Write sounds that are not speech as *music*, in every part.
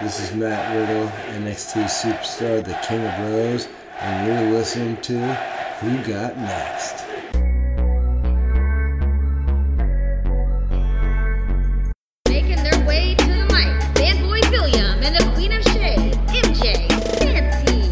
This is Matt Riddle, NXT Superstar, the King of Bros, and you're listening to Who Got Next. Making their way to the mic, Fanboy William and the Queen of Shade, MJ Fancy.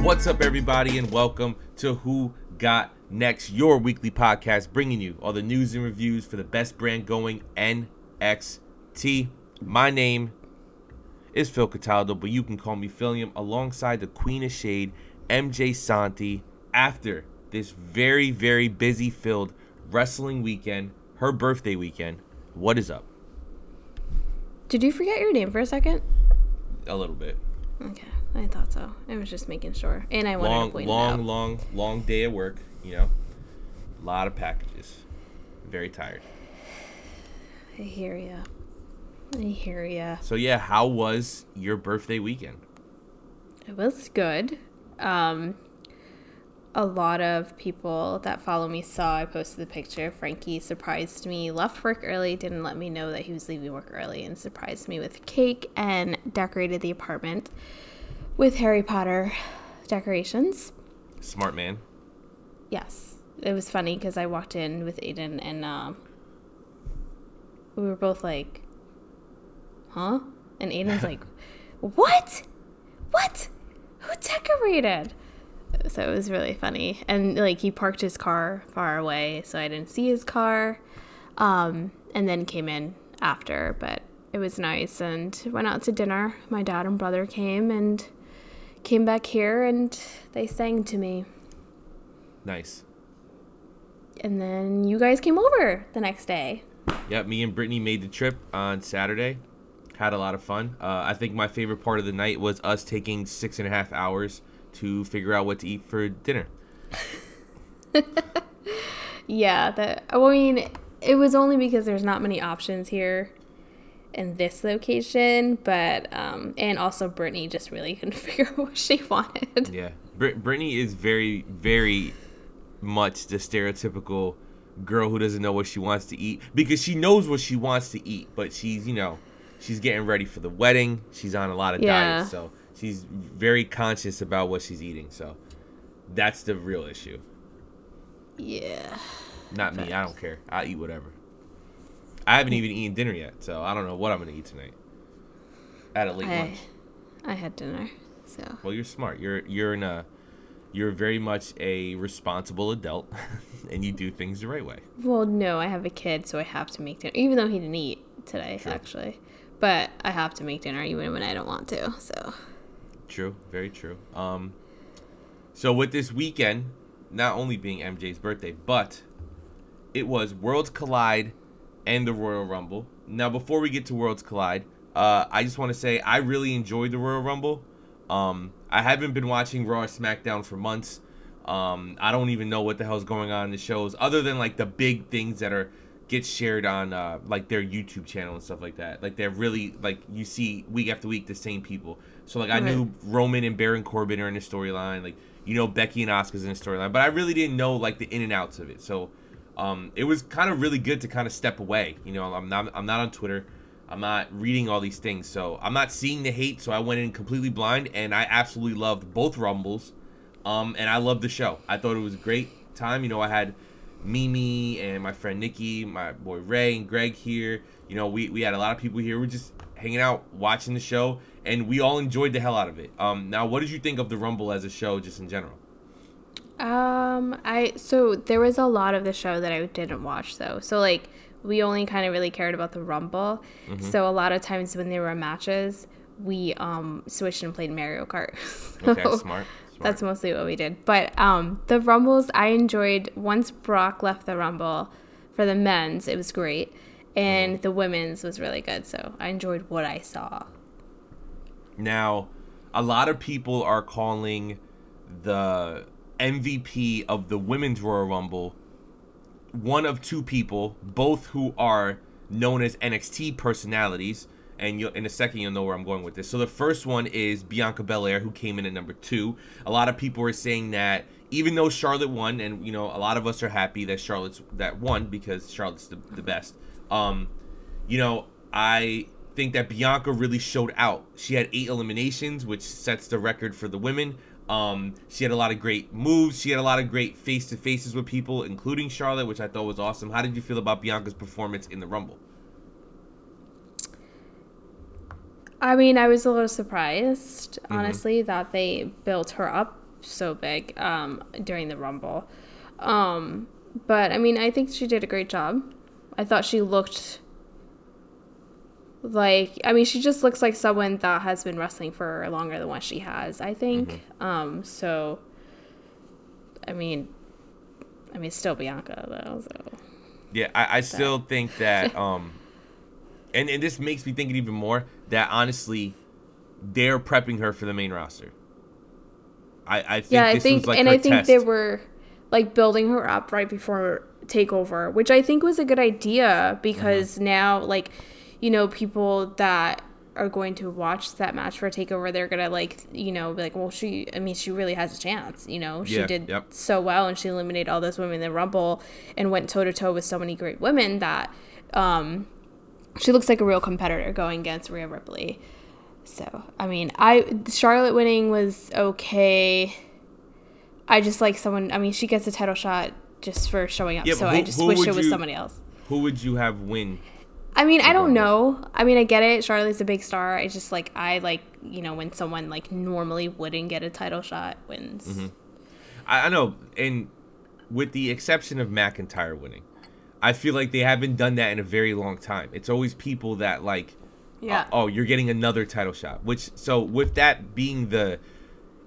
What's up, everybody, and welcome to Who Got Next, your weekly podcast bringing you all the news and reviews for the best brand going NXT. T, my name is Phil Cataldo, but you can call me Philium alongside the Queen of Shade, MJ Santi, after this very, very busy filled wrestling weekend, her birthday weekend. What is up? Did you forget your name for a second? A little bit. Okay, I thought so. I was just making sure, and I wanted long, to point long, it out. long, long day at work. You know, a lot of packages. Very tired. I hear ya. I hear ya. So yeah, how was your birthday weekend? It was good. Um, a lot of people that follow me saw I posted the picture. Frankie surprised me, left work early, didn't let me know that he was leaving work early, and surprised me with cake and decorated the apartment with Harry Potter decorations. Smart man. Yes. It was funny because I walked in with Aiden and um, we were both like, huh? And Aiden's like, what? What? Who decorated? So it was really funny. And like he parked his car far away, so I didn't see his car. Um, and then came in after, but it was nice and went out to dinner. My dad and brother came and came back here and they sang to me. Nice. And then you guys came over the next day. Yep, me and Brittany made the trip on Saturday. Had a lot of fun. Uh, I think my favorite part of the night was us taking six and a half hours to figure out what to eat for dinner. *laughs* Yeah, that I mean, it was only because there's not many options here in this location, but um and also Brittany just really couldn't *laughs* figure out what she wanted. Yeah, Brit- Brittany is very, very much the stereotypical girl who doesn't know what she wants to eat because she knows what she wants to eat, but she's, you know, she's getting ready for the wedding. She's on a lot of Yeah. diets, so she's very conscious about what she's eating. So that's the real issue. Yeah. Not me. I don't care. I eat whatever. I haven't even eaten dinner yet, so I don't know what I'm gonna eat tonight. At a late I lunch. I had dinner. So Well, you're smart. You're you're in a you're very much a responsible adult, *laughs* and you do things the right way. well, no, I have a kid, so I have to make dinner even though he didn't eat today actually. But I have to make dinner even when I don't want to. So True. Very true. Um. So with this weekend, not only being MJ's birthday, but it was Worlds Collide and the Royal Rumble. Now, before we get to Worlds Collide, uh, I just want to say I really enjoyed the Royal Rumble. Um, I haven't been watching Raw or SmackDown for months. Um, I don't even know what the hell's going on in the shows, other than like the big things that are get shared on uh, like their YouTube channel and stuff like that. Like they're really like you see week after week the same people. So like I Right. knew Roman and Baron Corbin are in the storyline. Like you know Becky and Asuka's in the storyline, but I really didn't know like the in and outs of it. So um, it was kind of really good to kind of step away. You know, I'm not I'm not on Twitter. I'm not reading all these things, so I'm not seeing the hate. So I went in completely blind, and I absolutely loved both rumbles, um, and I loved the show. I thought it was a great time. You know, I had Mimi and my friend Nikki, my boy Ray and Greg here. You know, we we had a lot of people here. We're just hanging out, watching the show, and we all enjoyed the hell out of it. Um, now, what did you think of the Rumble as a show, just in general? Um, I so there was a lot of the show that I didn't watch though. So like we only kind of really cared about the Rumble. So a lot of times when there were matches, we um switched and played Mario Kart. *laughs* Okay, So smart. That's mostly what we did. But um the Rumbles I enjoyed once Brock left the Rumble for the men's, it was great. And the women's was really good. So I enjoyed what I saw. Now, a lot of people are calling the MVP of the Women's Royal Rumble one of two people, both who are known as NXT personalities. And you'll, in a second, you'll know where I'm going with this. So the first one is Bianca Belair, who came in at number two. A lot of people are saying that even though Charlotte won, and you know a lot of us are happy that Charlotte's that won because Charlotte's the, the best. Um, you know, I think that Bianca really showed out. She had eight eliminations, which sets the record for the women. Um, she had a lot of great moves. She had a lot of great face to faces with people, including Charlotte, which I thought was awesome. How did you feel about Bianca's performance in the Rumble? I mean, I was a little surprised, honestly, that they built her up so big um, during the Rumble. Um, but I mean, I think she did a great job. I thought she looked like I mean, she just looks like someone that has been wrestling for longer than what she has. I think. Um, so, I mean, I mean, still Bianca though. So Yeah, I, I still think that *laughs* um and, and this makes me think it even more that honestly they're prepping her for the main roster. I, I think yeah, I think, like and I think test. they were like building her up right before takeover, which I think was a good idea because Mm-hmm. now, like, you know, people that are going to watch that match for takeover, they're gonna like, you know, be like, well, she, I mean, she really has a chance. You know, she Yeah, did yep. so well and she eliminated all those women in the Rumble and went toe to toe with so many great women that, um, she looks like a real competitor going against Rhea Ripley. So, I mean, I Charlotte winning was okay. I just like someone. I mean, she gets a title shot just for showing up. Yeah, so but I just wish it was you- somebody else. Who would you have win? I mean, I don't know. I mean, I get it. Charlotte's a big star. I just like I like you know when someone like normally wouldn't get a title shot wins. Mm-hmm. I, I know, and with the exception of McIntyre winning, I feel like they haven't done that in a very long time. It's always people that like Yeah. Oh, oh, you're getting another title shot. Which so with that being the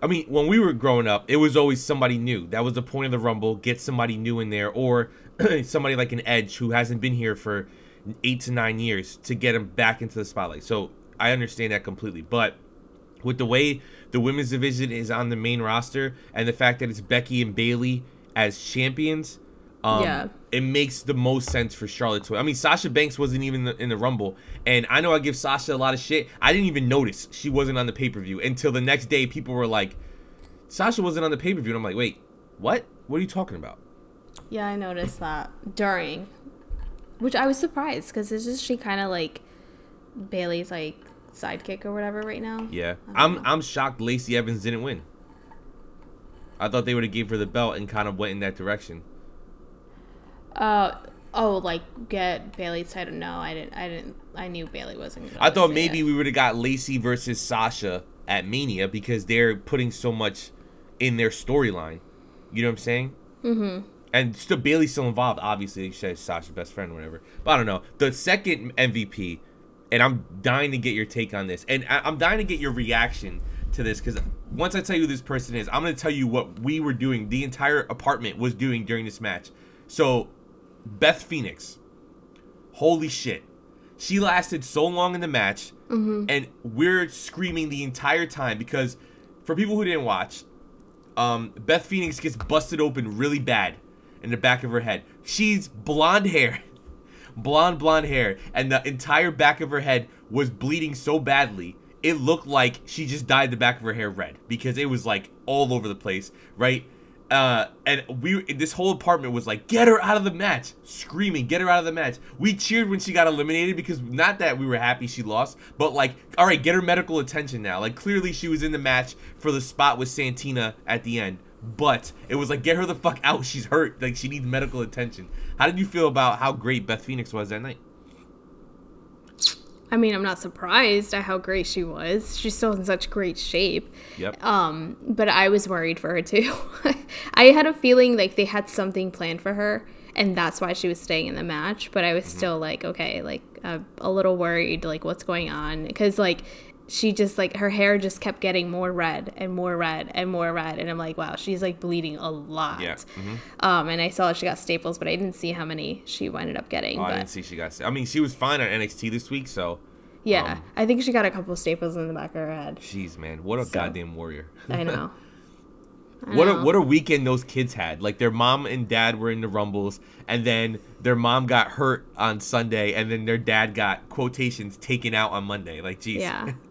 I mean, when we were growing up, it was always somebody new. That was the point of the Rumble, get somebody new in there or *clears throat* somebody like an Edge who hasn't been here for 8 to 9 years to get him back into the spotlight. So, I understand that completely. But with the way the women's division is on the main roster and the fact that it's Becky and Bayley as champions, um, Yeah. it makes the most sense for Charlotte to. I mean, Sasha Banks wasn't even in the, in the Rumble, and I know I give Sasha a lot of shit. I didn't even notice she wasn't on the pay per view until the next day. People were like, "Sasha wasn't on the pay per view," and I'm like, "Wait, what? What are you talking about?" Yeah, I noticed that during, which I was surprised because isn't she kind of like Bayley's like sidekick or whatever right now? Yeah, I'm I'm shocked Lacey Evans didn't win. I thought they would have gave her the belt and kind of went in that direction. Uh oh, like get Bayley's title. No, I didn't. I didn't. I knew Bayley wasn't. I thought maybe it. we would have got Lacey versus Sasha at Mania because they're putting so much in their storyline. You know what I'm saying? Mm-hmm. And still, Bayley's still involved. Obviously, she's Sasha's best friend, whatever. But I don't know. The second MVP, and I'm dying to get your take on this, and I- I'm dying to get your reaction to this because once I tell you who this person is, I'm going to tell you what we were doing. The entire apartment was doing during this match. So, Beth Phoenix, holy shit, she lasted so long in the match, and we're screaming the entire time because for people who didn't watch, um, Beth Phoenix gets busted open really bad in the back of her head. She's blonde hair, *laughs* blonde blonde hair, and the entire back of her head was bleeding so badly. It looked like she just dyed the back of her hair red because it was like all over the place, right? Uh, and we this whole apartment was like, get her out of the match, screaming, get her out of the match. We cheered when she got eliminated because not that we were happy she lost, but like, all right, get her medical attention now. Like clearly she was in the match for the spot with Santina at the end, but it was like, get her the fuck out. She's hurt. Like she needs medical attention. How did you feel about how great Beth Phoenix was that night? I mean, I'm not surprised at how great she was. She's still in such great shape. Yep. Um, but I was worried for her too. *laughs* I had a feeling like they had something planned for her, and that's why she was staying in the match. But I was still like, okay, like uh, a little worried, like what's going on? Because like she just like her hair just kept getting more red and more red and more red, and I'm like, wow, she's like bleeding a lot. Yeah. Um, and I saw she got staples, but I didn't see how many she ended up getting. Oh, I didn't see she got. I mean, she was fine on NXT this week, so. yeah, um, I think she got a couple staples in the back of her head. Jeez, man, what a So. goddamn warrior. I know. *laughs* I What a know. what a weekend those kids had. Like their mom and dad were in the rumbles, and then their mom got hurt on Sunday, and then their dad got quotations taken out on Monday. Like, geez. Yeah. *laughs*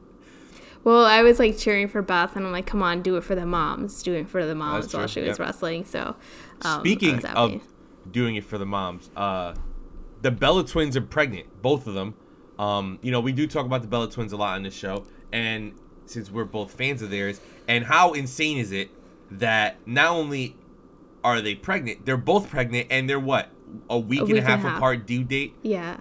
Well, I was like cheering for Beth, and I'm like, "Come on, do it for the moms, do it for the moms." While she was yep. wrestling, so. Um, Speaking of doing it for the moms, uh, the Bella twins are pregnant, both of them. Um, you know, we do talk about the Bella twins a lot on this show, and since we're both fans of theirs, and how insane is it that not only are they pregnant, they're both pregnant, and they're what a week, and a half apart due date. Yeah.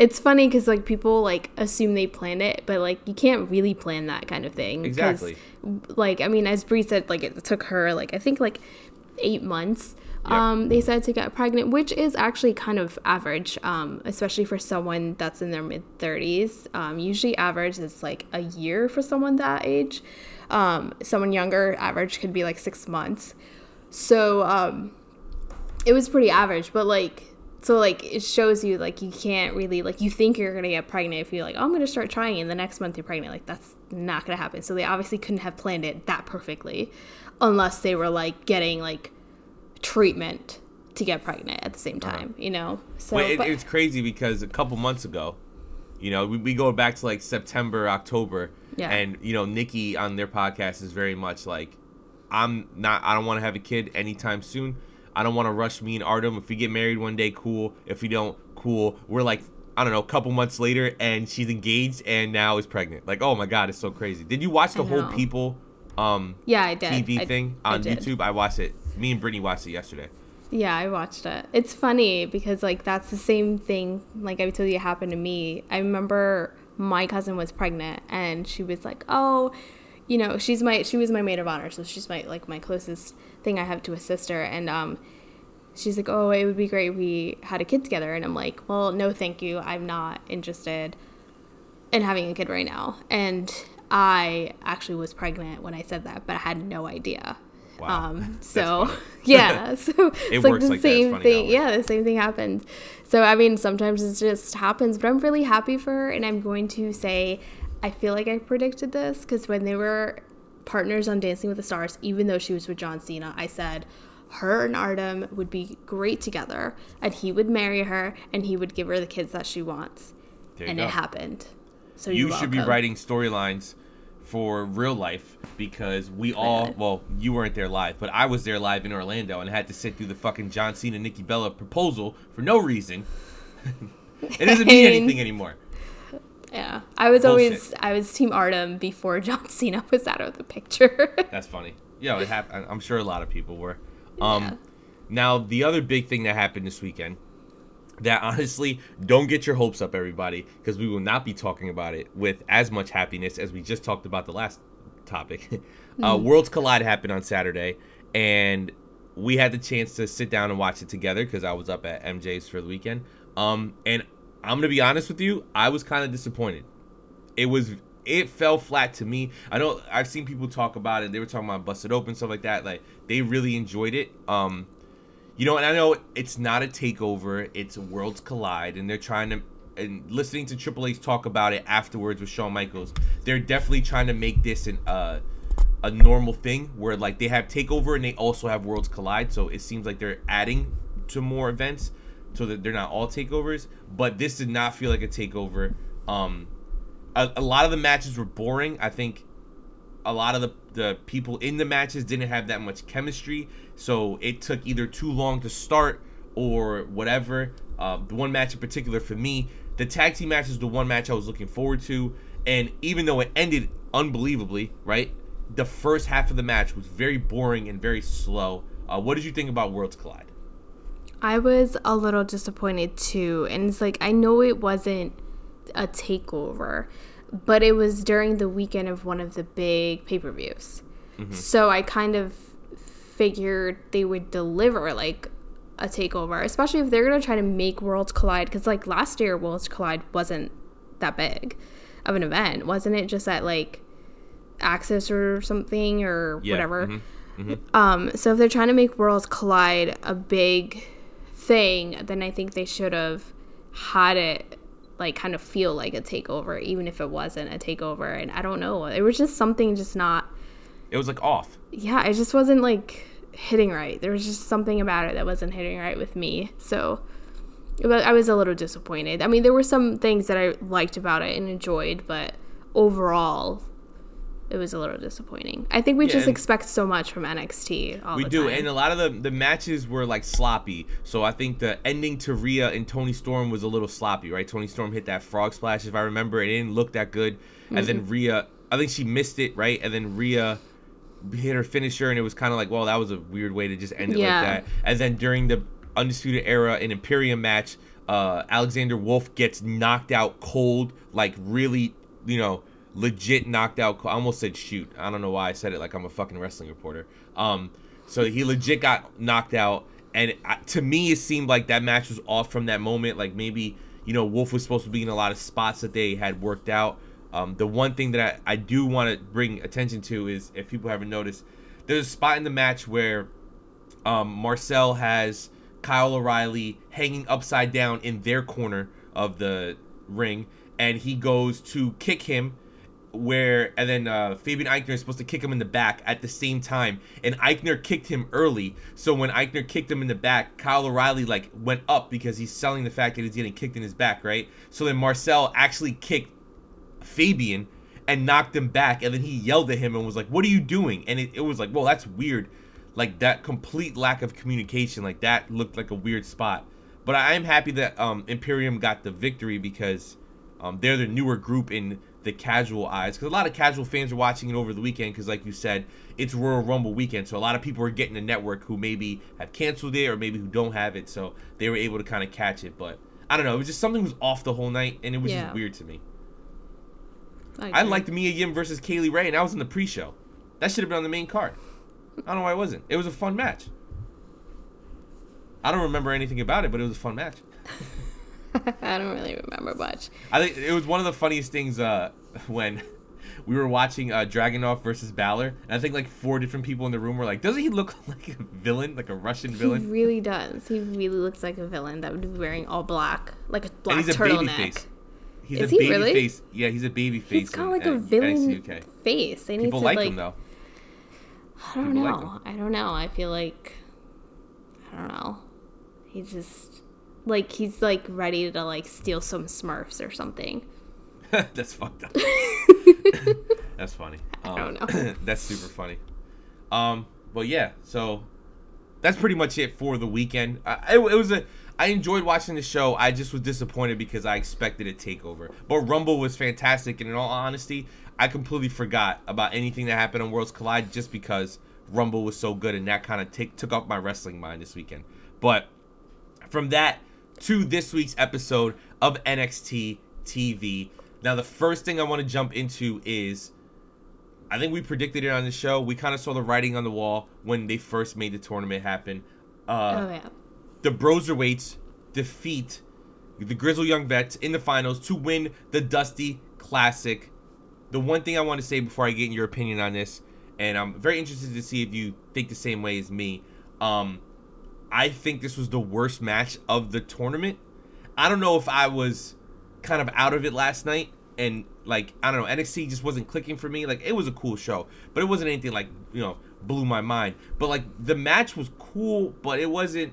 It's funny because like people like assume they planned it, but like you can't really plan that kind of thing. Exactly. Like I mean, as Brie said, like it took her like I think like eight months. Yep. Um, they said to get pregnant, which is actually kind of average, um, especially for someone that's in their mid thirties. Um, usually, average is like a year for someone that age. Um, someone younger, average could be like six months. So um, it was pretty average, but like so like it shows you like you can't really like you think you're gonna get pregnant if you're like oh I'm gonna start trying and the next month you're pregnant like that's not gonna happen. So they obviously couldn't have planned it that perfectly, unless they were like getting like treatment to get pregnant at the same uh-huh. time, you know. So Well, it, but- it's crazy because a couple months ago, you know, we, we go back to like September, October, Yeah. and you know, Nikki on their podcast is very much like, I'm not, I don't want to have a kid anytime soon. I don't want to rush me and Artem. If we get married one day, cool. If we don't, cool. We're like, I don't know, a couple months later, and she's engaged and now is pregnant. Like, oh my god, it's so crazy. Did you watch the whole. People um yeah, I did. TV I- thing I on did. YouTube? I watched it. Me and Brittany watched it yesterday. Yeah, I watched it. It's funny because like that's the same thing like I told you happened to me. I remember my cousin was pregnant and she was like, "Oh, you know, she's my she was my maid of honor, so she's my like my closest thing I have to a sister." And um she's like, "Oh, it would be great if we had a kid together." And I'm like, "Well, no, thank you. I'm not interested in having a kid right now." And I actually was pregnant when I said that, but I had no idea. Wow. Um, *laughs* so *laughs* yeah, *laughs* so It it's like the like same thing. how Yeah, the same thing happened. So I mean, sometimes it just happens, but I'm really happy for her, and I'm going to say, I feel like I predicted this because when they were partners on Dancing with the Stars, even though she was with John Cena, I said her and Artem would be great together, and he would marry her, and he would give her the kids that she wants, and go. it happened. So you should be writing storylines for real life because we all well you weren't there live but i was there live in orlando and had to sit through the fucking john cena nikki bella proposal for no reason. *laughs* It doesn't mean- *laughs* anything anymore Yeah, I was Bullshit. always I was Team Artem before *laughs* John Cena was out of the picture. *laughs* that's funny yeah it happened i'm sure a lot of people were um Yeah. now the other big thing that happened this weekend that *laughs* honestly don't get your hopes up everybody because we will not be talking about it with as much happiness as we just talked about the last topic uh, worlds collide happened on saturday and we had the chance to sit down and watch it together because i was up at mj's for the weekend um, and i'm gonna be honest with you i was kind of disappointed it was it fell flat to me. I know I've seen people talk about it. They were talking about busted open stuff like that. Like they really enjoyed it. Um, you know, and I know it's not a takeover. It's worlds collide, and they're trying to. And listening to Triple H talk about it afterwards with Shawn Michaels, they're definitely trying to make this an uh, a normal thing where like they have takeover and they also have worlds collide. So it seems like they're adding to more events so that they're not all takeovers. But this did not feel like a takeover. Um, a, a lot of the matches were boring. I think a lot of the, the people in the matches didn't have that much chemistry, so it took either too long to start or whatever. Uh, the one match in particular for me, the tag team match is the one match I was looking forward to, and even though it ended unbelievably, right? The first half of the match was very boring and very slow. Uh, what did you think about Worlds Collide? I was a little disappointed too. And it's like, I know it wasn't a takeover, but it was during the weekend of one of the big pay per views. So I kind of figured they would deliver like a takeover, especially if they're going to try to make Worlds Collide. Because like last year, Worlds Collide wasn't that big of an event. Wasn't it just at like Access or something or Yeah, whatever? mhm. Um, so if they're trying to make worlds collide a big thing, then I think they should have had it like kind of feel like a takeover, even if it wasn't a takeover. And I don't know, it was just something just not. It was like off. Yeah, it just wasn't like hitting right. There was just something about it that wasn't hitting right with me. So but I was a little disappointed. I mean, there were some things that I liked about it and enjoyed, but overall, it was a little disappointing. I think we Yeah, just expect so much from NXT all We the do, time. and a lot of the the matches were like sloppy. So I think the ending to Rhea and Toni Storm was a little sloppy, right? Toni Storm hit that frog splash, if I remember. It didn't look that good, and then Rhea, I think she missed it, right? And then Rhea hit her finisher, and it was kind of like, well, that was a weird way to just end it Yeah. like that. And then during the Undisputed Era and Imperium match, uh, Alexander Wolf gets knocked out cold, like really, you know, legit knocked out. I almost said shoot. I don't know why I said it like I'm a fucking wrestling reporter. Um, so he legit got knocked out, and to me, it seemed like that match was off from that moment. Like maybe you know Wolf was supposed to be in a lot of spots that they had worked out. Um, the one thing that I, I do want to bring attention to is if people haven't noticed, there's a spot in the match where um, Marcel has Kyle O'Reilly hanging upside down in their corner of the ring, and he goes to kick him. Where and then uh, Fabian Aichner is supposed to kick him in the back at the same time, and Aichner kicked him early. So when Aichner kicked him in the back, Kyle O'Reilly like went up because he's selling the fact that he's getting kicked in his back, right? So then Marcel actually kicked Fabian and knocked him back, and then he yelled at him and was like, "What are you doing?" And it, it was like, "Well, that's weird." Like that complete lack of communication, like that looked like a weird spot. But I am happy that um, Imperium got the victory because um, they're the newer group in the casual eyes. Because a lot of casual fans are watching it over the weekend. Because like you said, it's Royal Rumble weekend, so a lot of people are getting the network who maybe have canceled it or maybe who don't have it, so they were able to kind of catch it. But I don't know, it was just something was off the whole night, and it was Yeah. just weird to me. I agree. liked Mia Yim versus Kay Lee Ray, and I was in the pre-show. That should have been on the main card. I don't know why it wasn't. It was a fun match. I don't remember anything about it, but it was a fun match. *laughs* *laughs* I don't really remember much. I think it was one of the funniest things uh, *laughs* when we were watching uh, Dragunov versus Balor, and I think like four different people in the room were like, "Doesn't he look *laughs* like a villain, like a Russian villain?" He really does. He really looks like a villain that would be wearing all black, like a black and he's a turtleneck. baby face. He's Is a he baby really? face. Yeah, he's a baby face. He's got in- like a in villain face. They need People to like like. him though. I don't People know. like I don't know. I feel like I don't know. He just like he's like ready to like steal some Smurfs or something. *laughs* That's fucked up. *laughs* that's funny. Um, don't know. *clears throat* that's super funny. Um, but yeah, so that's pretty much it for the weekend. I, it, it was a. I enjoyed watching the show. I just was disappointed because I expected a takeover. But Rumble was fantastic, and in all honesty, I completely forgot about anything that happened on Worlds Collide just because Rumble was so good, and that kind of take took off my wrestling mind this weekend. But from that to this week's episode of NXT TV. Now, the first thing I want to jump into is I think we predicted it on the show. We kind of saw the writing on the wall when they first made the tournament happen. Uh, oh yeah. the Broserweights defeat the Grizzled Young Vets in the finals to win the Dusty Classic. The one thing I want to say before I get in your opinion on this, and I'm very interested to see if you think the same way as me. Um, I think this was the worst match of the tournament. I don't know if I was kind of out of it last night and like I don't know NXT just wasn't clicking for me. Like it was a cool show, but it wasn't anything like you know blew my mind. But like the match was cool, but it wasn't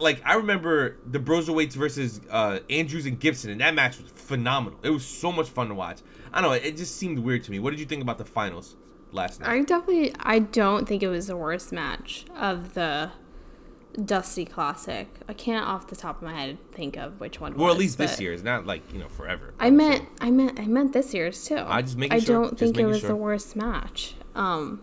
like I remember the Broserweights versus uh, Andrews and Gibson, and that match was phenomenal. It was so much fun to watch. I don't know, it just seemed weird to me. What did you think about the finals last night? I definitely I don't think it was the worst match of the Dusty Classic. I can't off the top of my head think of which one. well, was, at least this but year. It's not like you know forever. I meant I meant I meant this year's too. I just making I sure, don't just think it was sure. the worst match. Um,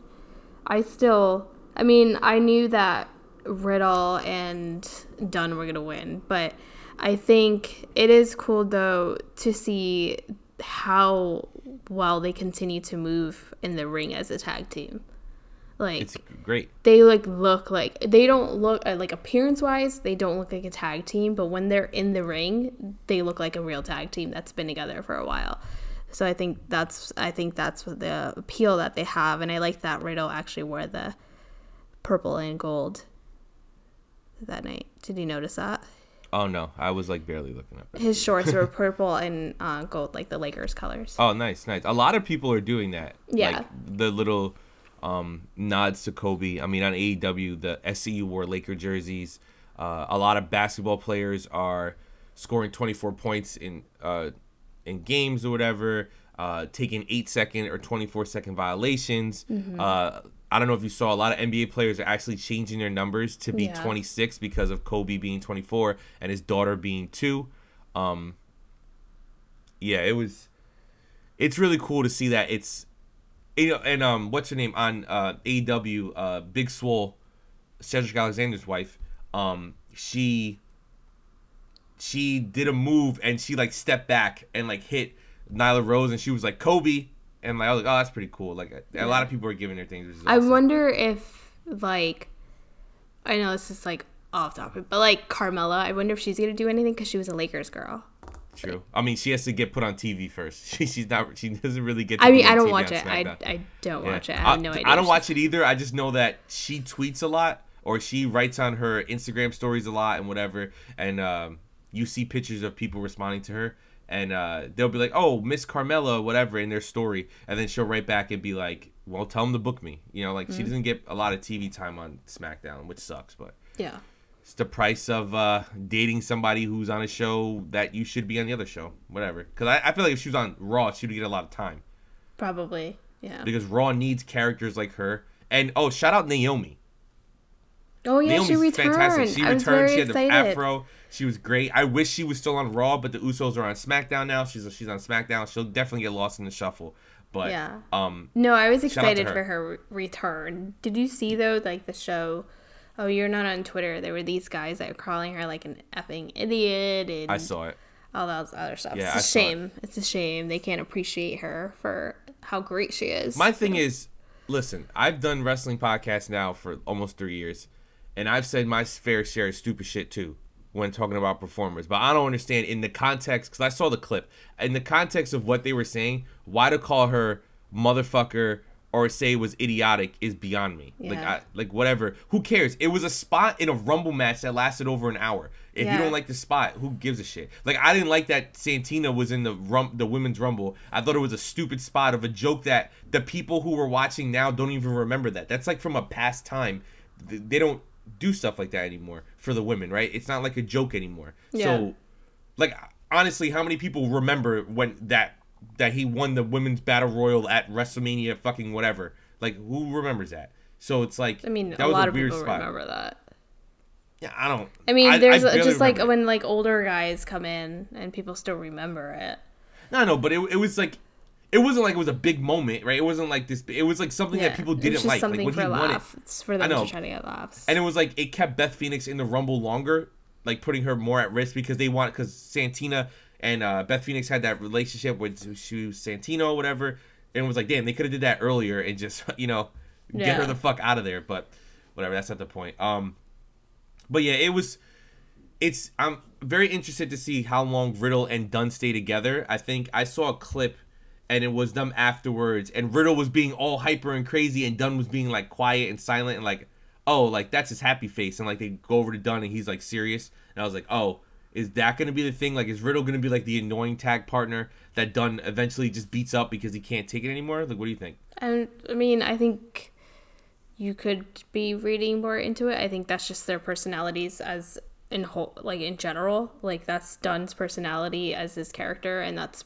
I still. I mean, I knew that Riddle and Dunn were gonna win, but I think it is cool though to see how well they continue to move in the ring as a tag team. Like It's great. they like look like they don't look uh, like appearance wise they don't look like a tag team but when they're in the ring they look like a real tag team that's been together for a while so i think that's i think that's what the appeal that they have and i like that riddle actually wore the purple and gold that night did you notice that Oh no, I was like barely looking up. his shorts were *laughs* purple and uh, gold like the lakers colors Oh, nice, nice. A lot of people are doing that. Yeah. Like the little um, nods to Kobe. I mean, on AEW, the SCU wore Laker jerseys. Uh, a lot of basketball players are scoring 24 points in uh, in games or whatever. uh, taking eight second or 24 second violations. Mm-hmm. Uh, I don't know if you saw a lot of NBA players are actually changing their numbers to be Yeah. 26 because of Kobe being 24 and his daughter being two. Um, yeah, it was. It's really cool to see that it's, and um, what's her name on uh AEW, uh, Big Swole, Cedric Alexander's wife. Um, she. She did a move and she like stepped back and like hit Nyla Rose and she was like Kobe and like I was like oh that's pretty cool like a, a lot of people are giving her things. I awesome. wonder if like I know this is like off topic, but like Carmella, I wonder if she's gonna do anything because she was a Lakers girl. True. I mean, she has to get put on TV first. *laughs* She, she's not. She doesn't really get. To I mean, I don't TV watch it. I, I don't Yeah. watch it. I have no idea. I don't watch it either. I just know that she tweets a lot, or she writes on her Instagram stories a lot, and whatever. And um, you see pictures of people responding to her, and uh, they'll be like, "Oh, Miss Carmella, whatever," in their story, and then she'll write back and be like, "Well, tell them to book me." You know, like Mm-hmm. she doesn't get a lot of TV time on SmackDown, which sucks, but. Yeah. It's the price of uh, dating somebody who's on a show that you should be on the other show, whatever. Because I, I feel like if she was on Raw, she would get a lot of time Probably. Yeah. because Raw needs characters like her. And oh, shout out Naomi. Oh yeah, Naomi's she returned. fantastic. She I returned. She had excited. the afro. She was great. I wish she was still on Raw, but the Usos are on SmackDown now. She's she's on SmackDown. She'll definitely get lost in the shuffle. But Yeah. um, No, I was Shout out to excited her. for her return. Did you see though, like the show? Oh, you're not on Twitter. There were these guys that were calling her like an effing idiot and I saw it. all that other stuff. Yeah, I it's a saw it. shame. It's a shame they can't appreciate her for how great she is. My thing is, listen, I've done wrestling podcasts now for almost three years, and I've said my fair share of stupid shit too when talking about performers. But I don't understand in the context because I saw the clip. In the context of what they were saying, why to call her motherfucker or say it was idiotic is beyond me. Like, I, like whatever. Who cares? It was a spot in a Rumble match that lasted over an hour. If you don't like the spot, who gives a shit? Like I didn't like that Santina was in the rum the women's rumble. I thought it was a stupid spot of a joke that the people who were watching now don't even remember that. That's like from a past time. They don't do stuff like that anymore for the women, right? It's not like a joke anymore. Yeah. So like honestly, how many people remember when that that he won the women's battle royal at WrestleMania fucking whatever? Like who remembers that? So it's like I mean, that a was lot a of weird people spot. remember that. Yeah, I don't. I mean, there's barely just like when like older guys come in and people still remember it. No, no, but it, it was like it wasn't like it was a big moment, right? It wasn't like this. It was like something Yeah, that people didn't like. Like something when for he won it. It's for them to try to get laughs. and it was like it kept Beth Phoenix in the Rumble longer, like putting her more at risk because they want because Santina and uh, Beth Phoenix had that relationship with she Santino or whatever, and was like damn they could have did that earlier and just *laughs* you know get Yeah. her the fuck out of there, but whatever that's not the point. Um, but yeah, it was. It's I'm very interested to see how long Riddle and Dunn stay together. I think I saw a clip and it was them afterwards and Riddle was being all hyper and crazy and Dunn was being like quiet and silent and like oh like that's his happy face and like they go over to Dunn and he's like serious and I was like oh is that going to be the thing like is Riddle going to be like the annoying tag partner that Dunn eventually just beats up because he can't take it anymore like what do you think And I mean, I think you could be reading more into it. I think that's just their personalities as in whole, like in general. Like that's Dunn's personality as his character, and that's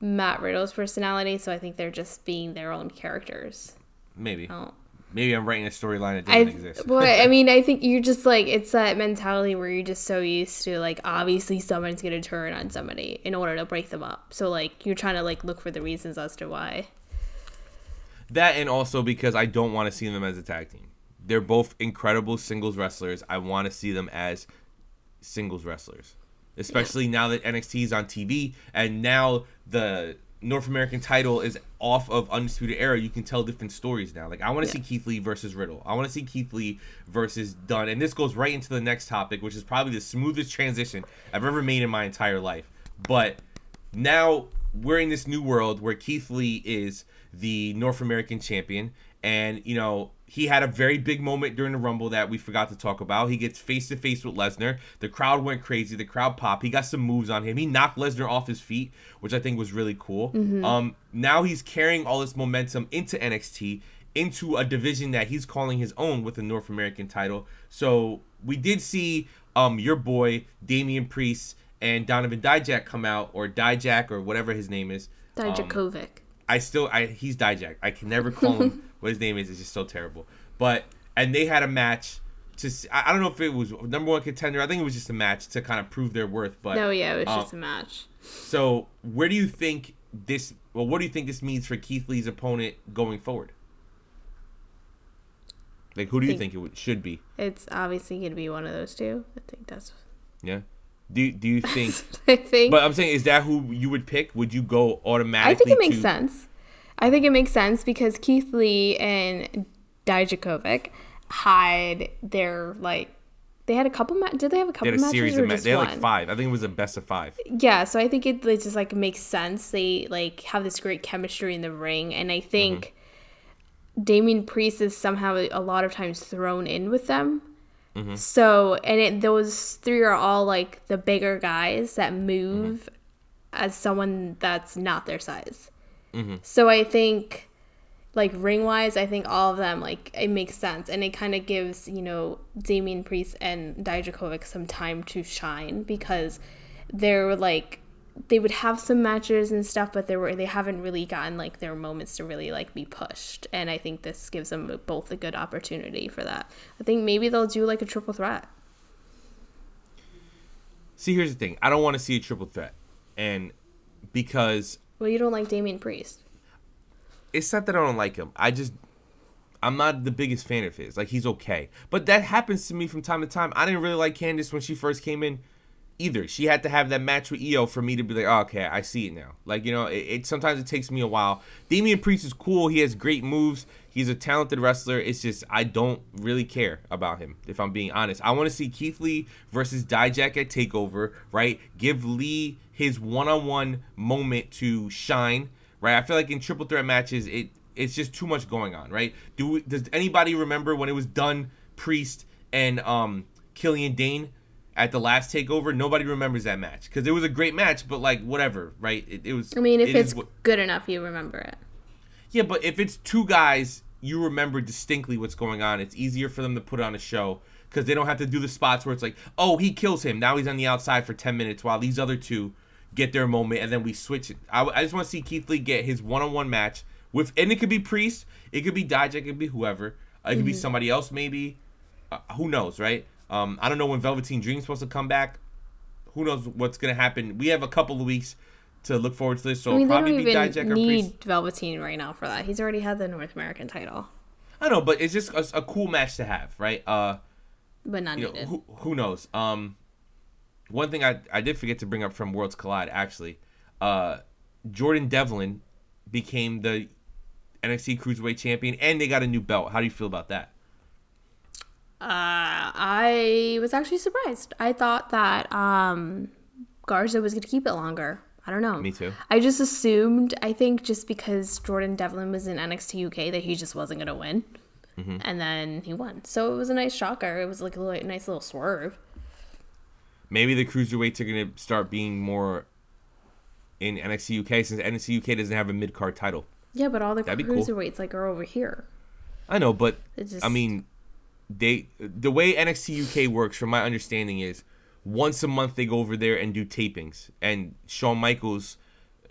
Matt Riddle's personality. So I think they're just being their own characters. maybe Oh. Maybe I'm writing a storyline that doesn't exist well, I *laughs* mean, I think you're just like it's that mentality where you're just so used to like obviously someone's gonna turn on somebody in order to break them up. So like you're trying to like look for the reasons as to why. That and also because I don't want to see them as a tag team. They're both incredible singles wrestlers. I want to see them as singles wrestlers. Especially now that NXT is on TV and now the North American title is off of Undisputed Era, you can tell different stories now. Like I want to see Keith Lee versus Riddle. I want to see Keith Lee versus Dunn. And this goes right into the next topic, which is probably the smoothest transition I've ever made in my entire life. But now we're in this new world where Keith Lee is the North American champion, and you know he had a very big moment during the Rumble that we forgot to talk about. He gets face to face with Lesnar. The crowd went crazy. The crowd popped. He got some moves on him. He knocked Lesnar off his feet, which I think was really cool. Um, now he's carrying all this momentum into NXT, into a division that he's calling his own with the North American title. So we did see um your boy Damian Priest and Donovan Dijak come out or Dijak or whatever his name is. um, Dijakovic. I still I he's Dijak. I can never *laughs* call him what his name is. It's just so terrible. But and they had a match to I don't know if it was number one contender. I think it was just a match to kind of prove their worth. But no, yeah, it was um, just a match. so where do you think this? Well, what do you think this means for Keith Lee's opponent going forward? Like, who do you Think- think it would, should be? It's obviously going to be one of those two. I think that's. Yeah. Do Do you think? *laughs* I think. but I'm saying, is that who you would pick? Would you go automatically? I think it makes to- sense. I think it makes sense because Keith Lee and Dijakovic had their like they had a couple ma- did they have a couple They had a matches series or of matches. just They had one? like five. I think it was a best of five. Yeah, so I think it like, just like makes sense. They like have this great chemistry in the ring, and I think mm-hmm. Damian Priest is somehow a lot of times thrown in with them. Mm-hmm. So, and it, those three are all like the bigger guys that move as someone that's not their size. Mm-hmm. So I think, like ring wise, I think all of them like it makes sense, and it kind of gives you know Damian Priest and Dijakovic some time to shine because they're like they would have some matches and stuff, but they were they haven't really gotten like their moments to really like be pushed, and I think this gives them both a good opportunity for that. I think maybe they'll do like a triple threat. See, here's the thing. I don't want to see a triple threat, and because Well, you don't like Damian Priest. it's not that I don't like him. I just I'm not the biggest fan of his. Like he's okay, but that happens to me from time to time. I didn't really like Candice when she first came in either. She had to have that match with Io for me to be like, oh, okay, I see it now. Like you know, it, it sometimes it takes me a while. Damian Priest is cool. He has great moves. He's a talented wrestler. It's just I don't really care about him if I'm being honest. I want to see Keith Lee versus Dijak at Takeover. Right, give Lee his one-on-one moment to shine. Right, I feel like in triple threat matches, it it's just too much going on. Right, do does anybody remember when it was done Priest and um Killian Dain? At the last takeover. Nobody remembers that match because it was a great match, but like whatever, right? It, it was. I mean, if it it's what- good enough, you remember it. yeah, but if it's two guys, you remember distinctly what's going on. It's easier for them to put on a show because they don't have to do the spots where it's like, oh, he kills him. Now he's on the outside for ten minutes while these other two get their moment, and then we switch it. I, I just want to see Keith Lee get his one-on-one match with, and it could be Priest, it could be Dijak, it could be whoever, it could be somebody else maybe. Uh, who knows, right? Um, I don't know when Velveteen Dream's supposed to come back. Who knows what's gonna happen? We have a couple of weeks to look forward to this, so I mean, it'll they don't probably be even or Priest. need Velveteen right now for that. He's already had the North American title, I know, but it's just a, a cool match to have, right? Uh, but not you know, who, who knows? Um, one thing I I did forget to bring up from Worlds Collide actually, uh, Jordan Devlin became the NXT Cruiserweight Champion, and they got a new belt. How do you feel about that? Uh, I was actually surprised. I thought that um, Garza was going to keep it longer. I don't know. Me too. I just assumed. I think just because Jordan Devlin was in NXT UK that he just wasn't going to win, Mm-hmm. and then he won. So it was a nice shocker. It was like a little, nice little swerve. Maybe the cruiserweights are gonna start being more in NXT UK since NXT UK doesn't have a mid card title. Yeah, but all the That'd be cool. cruiserweights like are over here. I know, but just- I mean, they the way NXT UK works, from my understanding, is once a month they go over there and do tapings. And Shawn Michaels,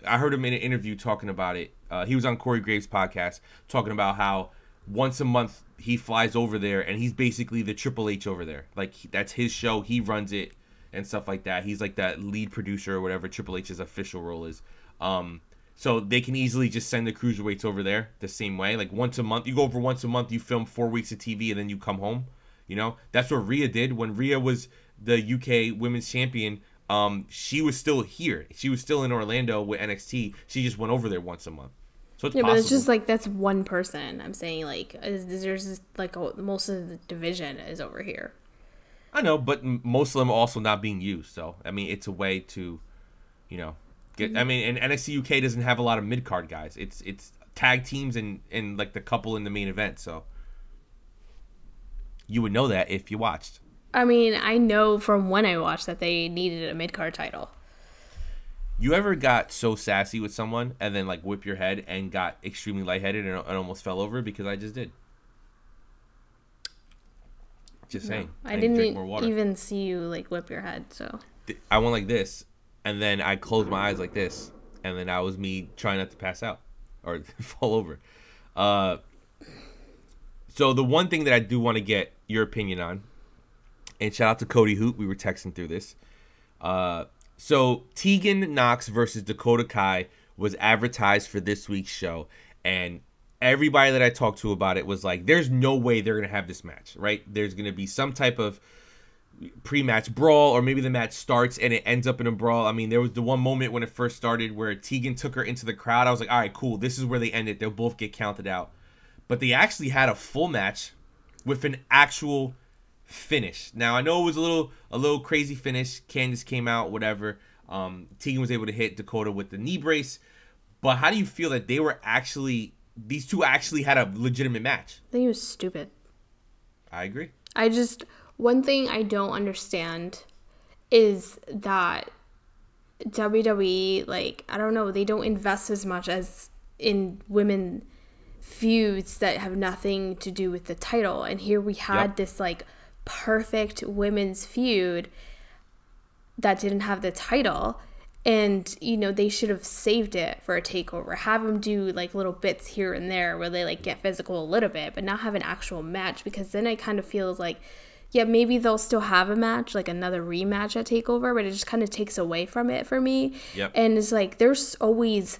I heard him in an interview talking about it. Uh, he was on Corey Graves' podcast talking about how once a month he flies over there and he's basically the Triple H over there. Like that's his show, he runs it and stuff like that. He's like that lead producer or whatever Triple H's official role is. Um, so they can easily just send the cruiserweights over there the same way. Like once a month, you go over once a month, you film four weeks of TV, and then you come home. You know, that's what Rhea did when Rhea was the UK Women's Champion. Um, she was still here. She was still in Orlando with NXT. She just went over there once a month. So it's Yeah, possible. but it's just like that's one person. I'm saying like is, there's like a, most of the division is over here. I know, but most of them are also not being used. So I mean, it's a way to, you know, get. I mm-hmm. mean, and NXT UK doesn't have a lot of mid card guys. It's it's tag teams and and like the couple in the main event. So you would know that if you watched. I mean, I know from when I watched that they needed a mid card title. You ever got so sassy with someone and then like whip your head and got extremely lightheaded and, and almost fell over because I just did. Just saying. I need to didn't drink more water. even see you like whip your head. So I went like this, and then I closed my eyes like this, and then that was me trying not to pass out or *laughs* fall over. Uh, so the one thing that I do want to get your opinion on, and shout out to Cody Hoot, we were texting through this. Uh, so Tegan Knox versus Dakota Kai was advertised for this week's show, and everybody that I talked to about it was like, "There's no way they're gonna have this match, right? There's gonna be some type of pre-match brawl, or maybe the match starts and it ends up in a brawl. I mean, there was the one moment when it first started where Tegan took her into the crowd. I was like, all right, cool. This is where they end it. They'll both get counted out. But they actually had a full match with an actual finish. Now I know it was a little a little crazy finish. Candice came out, whatever. Um, Tegan was able to hit Dakota with the knee brace. But how do you feel that they were actually these two actually had a legitimate match? I think it was stupid. I agree. I just one thing I don't understand is that WWE like I don't know they don't invest as much as in women feuds that have nothing to do with the title. And here we had Yep. this like perfect women's feud that didn't have the title. And you know they should have saved it for a takeover. Have them do like little bits here and there where they like get physical a little bit but not have an actual match because then it kind of feels like yeah maybe they'll still have a match like another rematch at takeover but it just kind of takes away from it for me Yep. and it's like there's always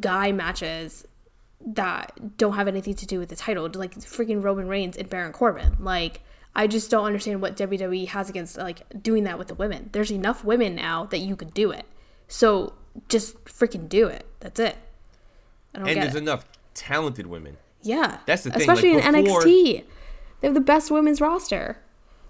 guy matches that don't have anything to do with the title, like freaking Roman Reigns and Baron Corbin. Like, I just don't understand what WWE has against like doing that with the women. There's enough women now that you could do it, so just freaking do it. That's it. I don't And get there's it. enough talented women. yeah, That's the thing, Especially like, in before- NXT, they have the best women's roster.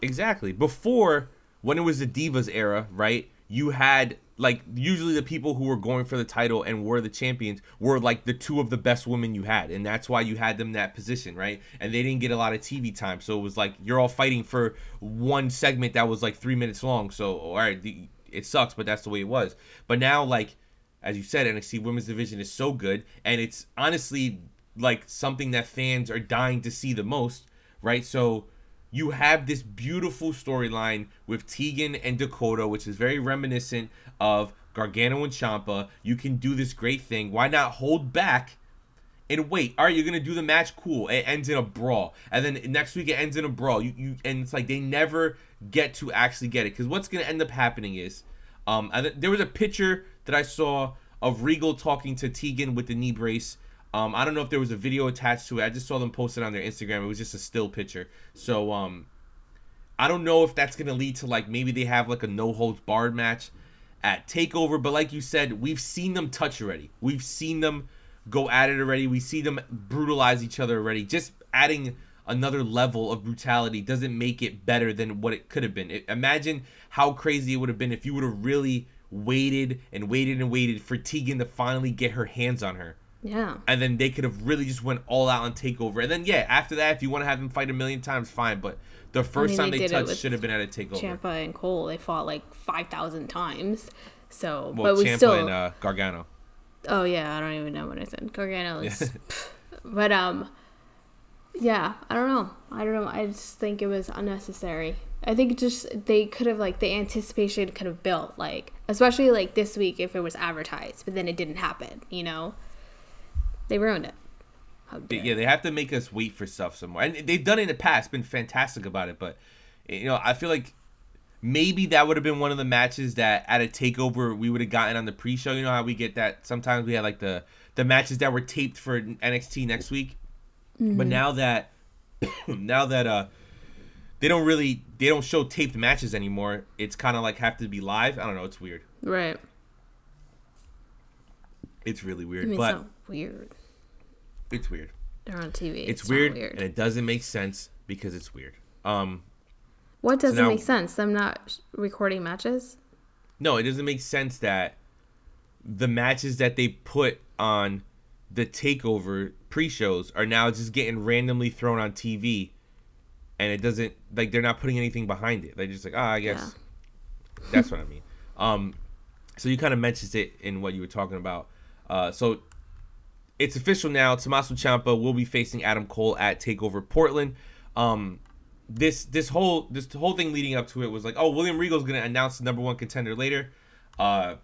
Exactly. Before, when it was the Divas era, right? You had like usually the people who were going for the title and were the champions were like the two of the best women you had, and that's why you had them that position, right? And they didn't get a lot of TV time, so it was like you're all fighting for one segment that was like three minutes long. So all right, it sucks, but that's the way it was. But now, like as you said, NXT Women's Division is so good, and it's honestly like something that fans are dying to see the most, right? So you have this beautiful storyline with Tegan and Dakota, which is very reminiscent of Gargano and Ciampa. You can do this great thing. Why not hold back and wait? All right, you're gonna do the match. Cool. It ends in a brawl, and then next week it ends in a brawl. You, you and it's like they never get to actually get it because what's gonna end up happening is, um, there was a picture that I saw of Regal talking to Tegan with the knee brace. Um, I don't know if there was a video attached to it. I just saw them post it on their Instagram. It was just a still picture. So um, I don't know if that's gonna lead to like maybe they have like a no holds barred match at Takeover. But like you said, we've seen them touch already. We've seen them go at it already. We see them brutalize each other already. Just adding another level of brutality doesn't make it better than what it could have been. It, imagine how crazy it would have been if you would have really waited and waited and waited for Tegan to finally get her hands on her Yeah. and then they could have really just went all out on takeover. And then yeah, after that, if you want to have them fight a million times, fine. But the first mean, time they they, touched should have been at a takeover. Ciampa and Cole, they fought like five thousand times. So, well, but we Ciampa still. and uh, Gargano. Oh yeah, I don't even know what I said. Gargano is, *laughs* but um, yeah, I don't know. I don't know. I just think it was unnecessary. I think just they could have like the anticipation could have built like, especially like this week if it was advertised, but then it didn't happen. You know, they ruined it. Yeah, they have to make us wait for stuff somewhere, and they've done it in the past. Been fantastic about it, but you know, I feel like maybe that would have been one of the matches that at a takeover we would have gotten on the pre-show. You know how we get that sometimes we had like the the matches that were taped for NXT next week, but now that *coughs* now that uh they don't really they don't show taped matches anymore. It's kind of like have to be live. I don't know. It's weird. Right. It's really weird, I mean, but weird. It's weird. They're on TV. It's, not weird, weird. and it doesn't make sense because it's weird. Um, what doesn't now- make sense? Them not recording matches. no, it doesn't make sense that the matches that they put on the takeover pre-shows are now just getting randomly thrown on TV, and it doesn't like they're not putting anything behind it. They're just like, ah, I guess that's what I *laughs* mean. Um, so you kind of mentioned it in what you were talking about. Uh, so it's official now. Tommaso Ciampa will be facing Adam Cole at Takeover Portland. Um, this this whole this whole thing leading up to it was like, oh, William Regal's gonna announce the number one contender later. Uh,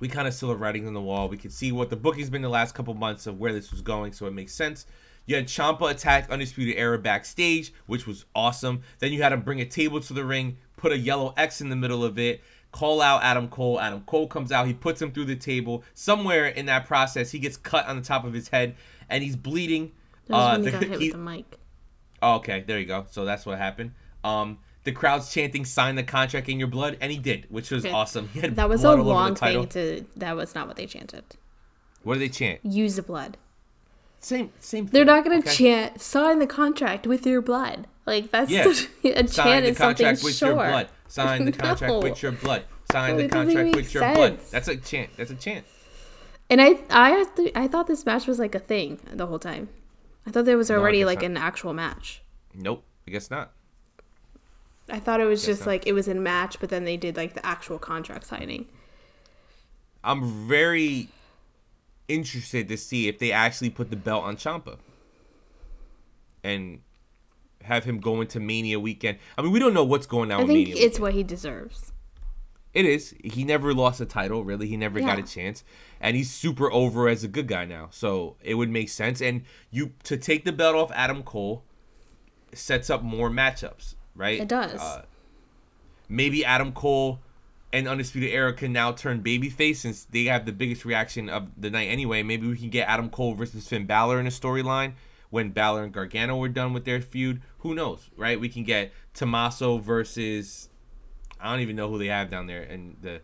we kind of still have writing on the wall. We could see what the booking's been the last couple months of where this was going, so it makes sense. You had Ciampa attack Undisputed Era backstage, which was awesome. Then you had him bring a table to the ring, put a yellow X in the middle of it, call out Adam Cole. Adam Cole comes out, he puts him through the table. Somewhere in that process, he gets cut on the top of his head and he's bleeding. Uh, when he got the- hit he- with the mic. Oh, okay, there you go. So that's what happened. Um, the crowd's chanting "Sign the contract in your blood," and he did, which was Okay. awesome. *laughs* That was a long thing to. That was not what they chanted. What do they chant? Use the blood. Same, same. They're not gonna okay? chant "Sign the contract with your blood." Like that's Yeah. *laughs* a Sign chant is something with short. your blood. Sign the *laughs* contract No. with your blood. Sign No, the contract with your blood. That's a chant. That's a chant. And I, I, I thought this match was like a thing the whole time. I thought there was already guess like not. an actual match. Nope, I guess not. I thought it was just not. like it was a match, but then they did like the actual contract signing. I'm very interested to see if they actually put the belt on Ciampa and have him go into Mania weekend. I mean, we don't know what's going on I think Mania. it's what he deserves. It is. He never lost a title, really. He never got a chance. And he's super over as a good guy now. So it would make sense. And you to take the belt off Adam Cole sets up more matchups, right? It does. Uh, maybe Adam Cole and Undisputed Era can now turn babyface since they have the biggest reaction of the night anyway. Maybe we can get Adam Cole versus Finn Balor in a storyline when Balor and Gargano were done with their feud. Who knows, right? We can get Tommaso versus I don't even know who they have down there, and the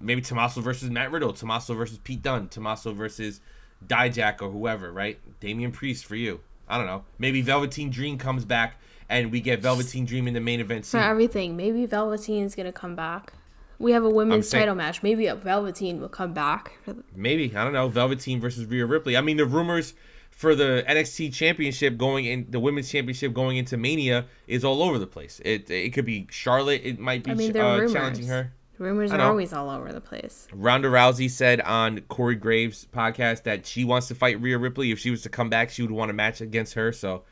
maybe Tommaso versus Matt Riddle, Tommaso versus Pete Dunne, Tommaso versus Dijak or whoever, right? Damian Priest for you. I don't know. Maybe Velveteen Dream comes back and we get Velveteen Dream in the main event For everything, maybe Velveteen is gonna come back. We have a women's saying- title match. Maybe a Velveteen will come back. The, Maybe I don't know. Velveteen versus Rhea Ripley. I mean, the rumors for the NXT Championship going in, the Women's Championship going into Mania is all over the place. It it could be Charlotte. It might be I mean, uh, challenging her. Rumors are always all over the place. Ronda Rousey said on Corey Graves' podcast that she wants to fight Rhea Ripley. If she was to come back, she would want a match against her. So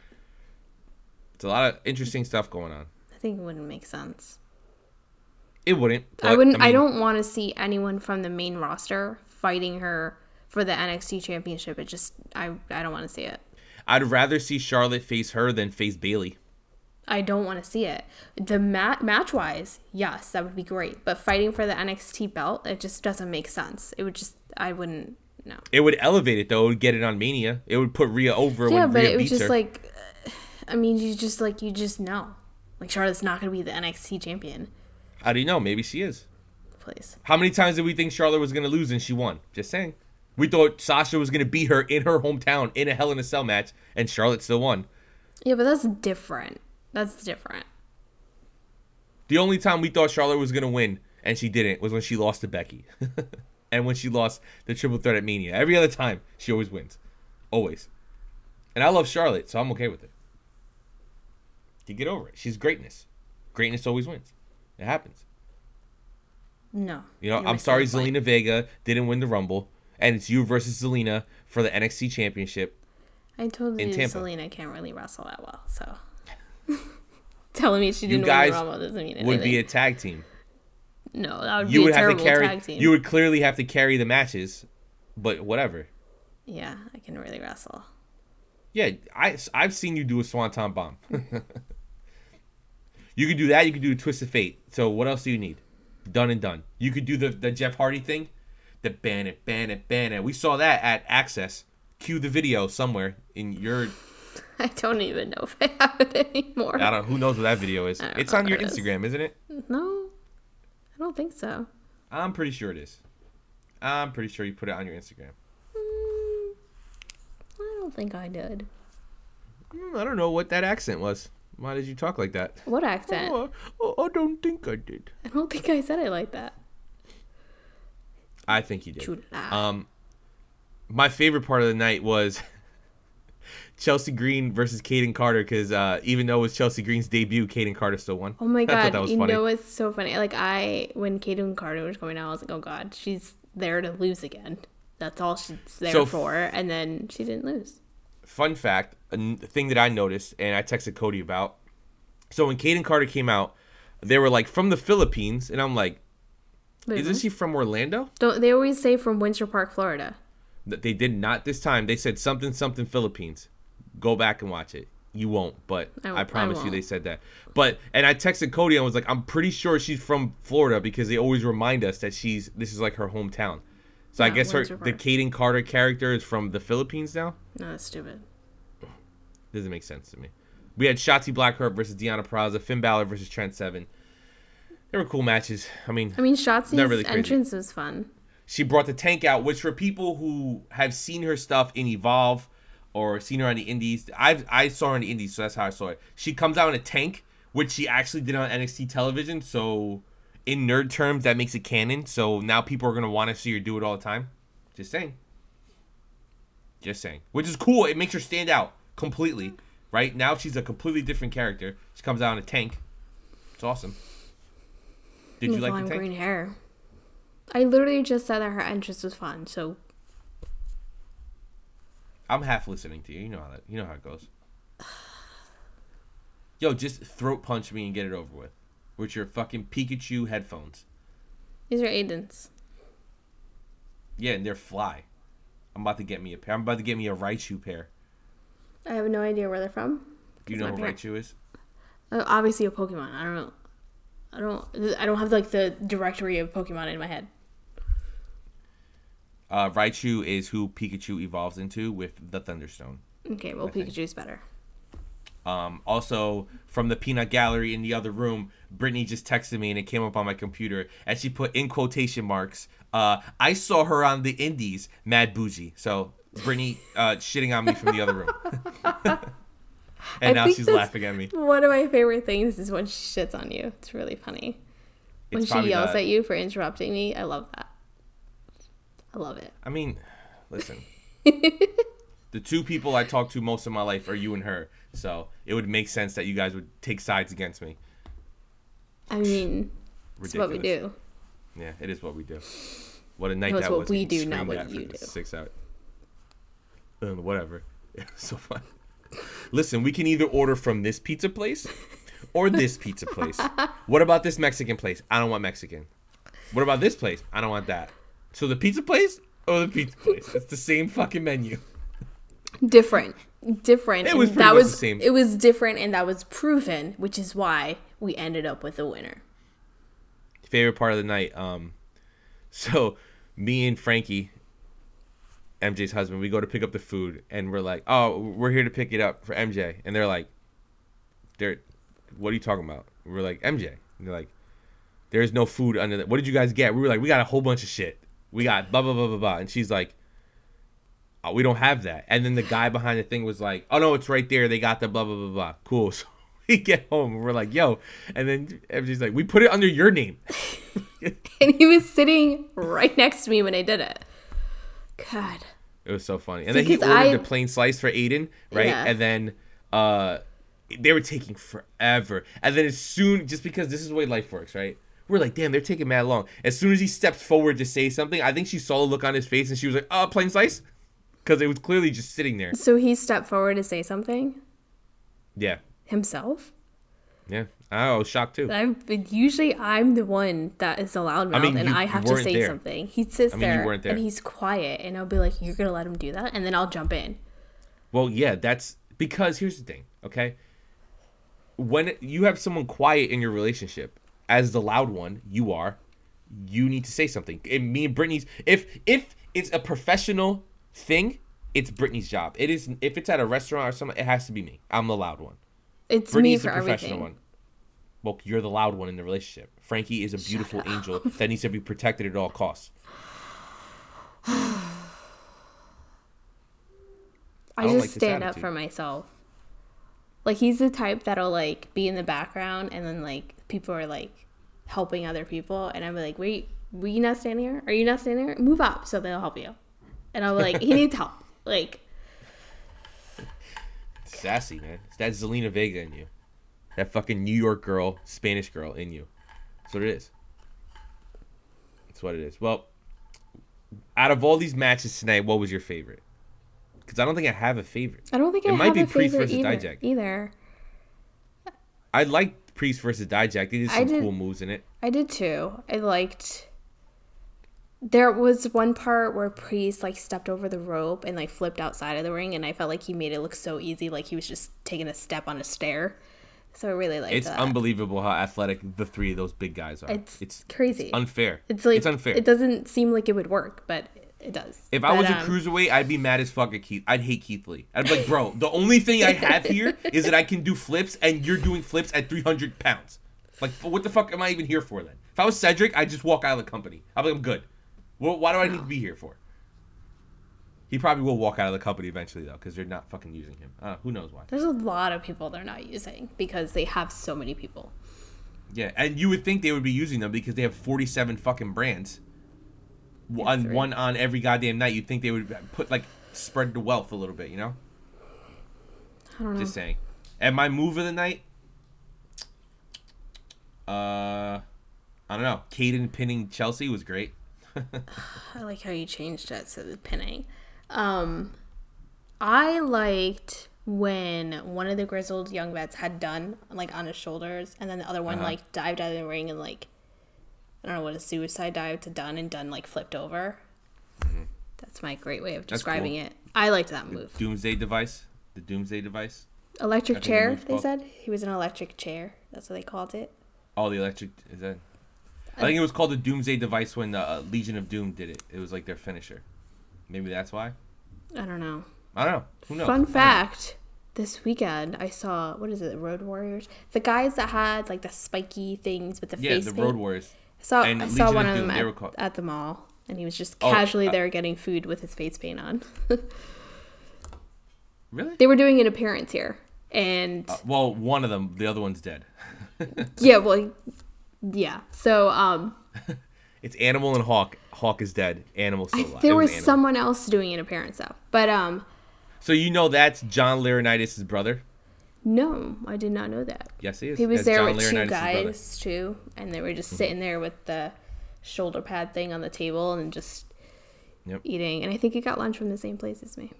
it's a lot of interesting stuff going on. I think it wouldn't make sense. It wouldn't. I wouldn't. I, mean, don't want to see anyone from the main roster fighting her for the NXT championship. It just. I. I don't want to see it. I'd rather see Charlotte face her than face Bayley. I don't want to see it. The mat match wise, yes, that would be great. But fighting for the NXT belt, it just doesn't make sense. It would just. I wouldn't. No. It would elevate it though. It would get it on Mania. It would put Rhea over Yeah, when but Rhea it was just her. like. I mean, you just like you just know, like Charlotte's not gonna be the NXT champion. How do you know? Maybe she is. Please. How many times did we think Charlotte was going to lose and she won? Just saying. We thought Sasha was going to beat her in her hometown in a Hell in a Cell match, and Charlotte still won. Yeah, but that's different. That's different. The only time we thought Charlotte was going to win and she didn't was when she lost to Becky. *laughs* and when she lost the triple threat at Mania. Every other time, she always wins. Always. And I love Charlotte, so I'm okay with it. You get over it. She's greatness. Greatness always wins. It happens. No. You know, I'm sorry. Zelina Vega didn't win the Rumble, and it's you versus Zelina for the NXT Championship. I told you. Zelina can't really wrestle that well, so *laughs* telling me she You didn't guys win the Rumble doesn't mean anything. Would be a tag team. no, that would You be would a have terrible to carry. tag team. You would clearly have to carry the matches, but whatever. Yeah, I can really wrestle. Yeah, I I've seen you do a swanton bomb. *laughs* you could do that. You could do a twist of fate. So what else do you need? Done and done. You could do the the Jeff Hardy thing, the ban it, ban it, ban it. We saw that at Access. Cue the video somewhere in your. *laughs* I don't even know if I have it anymore. I don't. Who knows what that video is? It's on your. Instagram, isn't it? No, I don't think so. I'm pretty sure it is. I'm pretty sure you put it on your Instagram. Mm, I don't think I did. Hmm, I don't know what that accent was. Why did you talk like that? What accent? Oh, I- I don't think I did. I don't think I said it like that. I think you did. Um, my favorite part of the night was *laughs* Chelsea Green versus Kayden Carter because uh, even though it was Chelsea Green's debut, Kayden Carter still won. Oh my I thought god! that was you funny. know what's so funny? Like I, when Kayden Carter was coming out, I was like, "Oh god, she's there to lose again." That's all she's there So- for, and then she didn't lose. Fun fact: a n- thing that I noticed and I texted Cody about. So when Kayden Carter came out, they were like from the Philippines, and I'm like, Isn't she from Orlando? Don't they always say from Winter Park, Florida? They did not this time. They said something something Philippines. Go back and watch it. You won't, but I I, won't- I promise you they said that. But and I texted Cody and was like, I'm pretty sure she's from Florida because they always remind us that she's this is like her hometown. So I Yeah, guess her Windsor the Park. Kayden Carter character is from the Philippines now. No, that's stupid. Doesn't make sense to me. We had Shotzi Blackheart versus Deonna Purrazzo, Finn Balor versus Trent Seven. They were cool matches. I mean, I mean, Shotzi's really entrance was fun. she brought the tank out, which for people who have seen her stuff in Evolve or seen her on the Indies, I I saw her on the Indies, so that's how I saw it. She comes out in a tank, which she actually did on NXT television. So in nerd terms, that makes it canon. So now people are gonna want to see her do it all the time. Just saying. Just saying. Which is cool. It makes her stand out completely. Right now, she's a completely different character. She comes out in a tank. It's awesome. Did you like tank? green hair. I literally just said that her entrance was fun. So I'm half listening to you. You know how that. You know how it goes. *sighs* Yo, just throat punch me and get it over with, with your fucking Pikachu headphones. these are Aiden's. Yeah, and they're fly. I'm about to get me a pair. I'm about to get me a Raichu pair. I have no idea where they're from. Do you know who pair. Raichu is? Uh, obviously a Pokemon. I don't know. I don't. I don't have like the directory of Pokemon in my head. Uh, Raichu is who Pikachu evolves into with the Thunderstone. Okay, well think. Pikachu's better. Um, also, from the peanut gallery in the other room, Brittany just texted me and it came up on my computer. And she put in quotation marks, uh, I saw her on the indies, mad bougie. So, Brittany uh, shitting on me from the other room. *laughs* *laughs* *laughs* and I now think she's laughing at me. One of my favorite things is when she shits on you. It's really funny. When It's she yells at you for interrupting me, I love that. I love it. I mean, listen. *laughs* the two people I talk to most of my life are you and her. So, it would make sense that you guys would take sides against me. I mean, it's what we do. Yeah, it is what we do. What a night No, that what was. we do, not what you do. Six out. Uh, whatever. *laughs* so fun. Listen, we can either order from this pizza place or this pizza place. What about this Mexican place? I don't want Mexican. What about this place? I don't want that. So the pizza place or the pizza place? It's the same fucking menu. Different, different. It was that was the same. It was different, and that was proven, which is why we ended up with a winner. favorite part of the night. Um, *laughs* so me and Frankie, MJ's husband, we go to pick up the food, and we're like, "Oh, we're here to pick it up for MJ," and they're like, "They're, what are you talking about?" We're like, "MJ," and they're like, "There's no food under that. What did you guys get?" We were like, "We got a whole bunch of shit. We got blah blah blah blah blah," and she's like. Oh, we don't have that. And then the guy behind the thing was like, "Oh no, it's right there. They got the blah blah blah blah." Cool. *laughs* So we get home and we're like, "Yo," and then MJ's like, "We put it under your name." *laughs* And he was sitting right next to me when I did it. God. It was so funny. And then he ordered I- the plain slice for Aiden, right? Yeah. And then uh they were taking forever. And then as soon just because this is the way life works, right? We're like, damn, they're taking mad long. As soon as he stepped forward to say something, I think she saw the look on his face and she was like, uh, plain slice? Because it was clearly just sitting there. So he stepped forward to say something Yeah. himself. Yeah. I was shocked too. I'm usually I'm the one that is the loudmouth, I mean, and you- I have to say there. something. He sits I mean, there, there. and he's quiet, and I'll be like, "You're gonna let him do that," and then I'll jump in. Well, yeah, that's because here's the thing, okay? When you have someone quiet in your relationship, as the loud one, you are, you need to say something. And me and Brittany's if if it's a professional thing, it's Brittany's job. It is if it's at a restaurant or something, it has to be me. I'm the loud one. It's Brittany's me the for professional everything. one. Well, you're the loud one in the relationship. Frankie is a beautiful angel that needs to be protected at all costs. *sighs* I, don't just like stand up for myself. Like he's the type that'll like be in the background, and then like people are like helping other people, and I'm like, "Wait, were you not standing here? Are you not standing here? Move up so they'll help you." And I'm like, "He needs help." Like, *laughs* sassy, man. It's that Zelina Vega in you. That fucking New York girl, Spanish girl in you. That's what it is. That's what it is. Well, out of all these matches tonight, what was your favorite? Because I don't think I have a favorite. I don't think It I might have be a Priest versus either. Dijak. either. I I liked Priest versus Dijak. They did some did- cool moves in it. I did too. I liked. There was one part where Priest like stepped over the rope and like flipped outside of the ring, and I felt like he made it look so easy, like he was just taking a step on a stair. So I really liked It's that. unbelievable how athletic the three of those big guys are. It's, it's crazy. unfair. it's like it's unfair. It doesn't seem like it would work, but it does. If I But, was a um, cruiserweight, I'd be mad as fuck at Keith. I'd hate Keith Lee. I'd be like, bro, the only thing I have *laughs* here is that I can do flips, and you're doing flips at 300 pounds. Like, what the fuck am I even here for then? If I was Cedric, I'd just walk out of the company. I'm like, I'm good. Well, why do I need to be here for? He probably will walk out of the company eventually, though, because they're not fucking using him. Uh, who knows why? There's a lot of people they're not using because they have so many people. Yeah, and you would think they would be using them because they have 47 fucking brands. One, three. one on every goddamn night. You'd think they would put, like, spread the wealth a little bit, you know? I don't know. Just saying. And my move of the night, uh, I don't know. Kayden pinning Chelsea was great. *laughs* I like how you changed that to the pinning. Um, I liked when one of the grizzled young vets had done like on his shoulders, and then the other one Uh-huh. like dived out of the ring and like I don't know what a suicide dive to done and done like flipped over. That's my great way of Mm-hmm. Describing cool. it. I liked that move. Doomsday device. The Doomsday device. Electric think the chair. They said he was an electric chair. That's what they called it. Oh, the electric. Is that? I think it was called the Doomsday device when the uh, Legion of Doom did it. It was like their finisher. Maybe that's why. I don't know. I don't know. Who knows? Fun fact: This weekend, I saw what is it, Road Warriors? The guys that had like the spiky things with the Yeah, face the paint. Road Warriors. I saw, and I saw one of them at, called- at the mall, and he was just Oh, casually uh, there getting food with his face paint on. *laughs* Really? they were doing an appearance here, and Well, one of them. The other one's dead. *laughs* yeah, well, yeah. So, um, *laughs* It's Animal and Hawk. Hawk is dead. Animal still alive. there It was someone else doing an appearance though, but um, So you know that's John Laurinaitis' brother. no, I did not know that. Yes, he is. He was That's there John with two guys too, and they were just sitting there with the shoulder pad thing on the table and just Yep. eating. And I think he got lunch from the same place as me.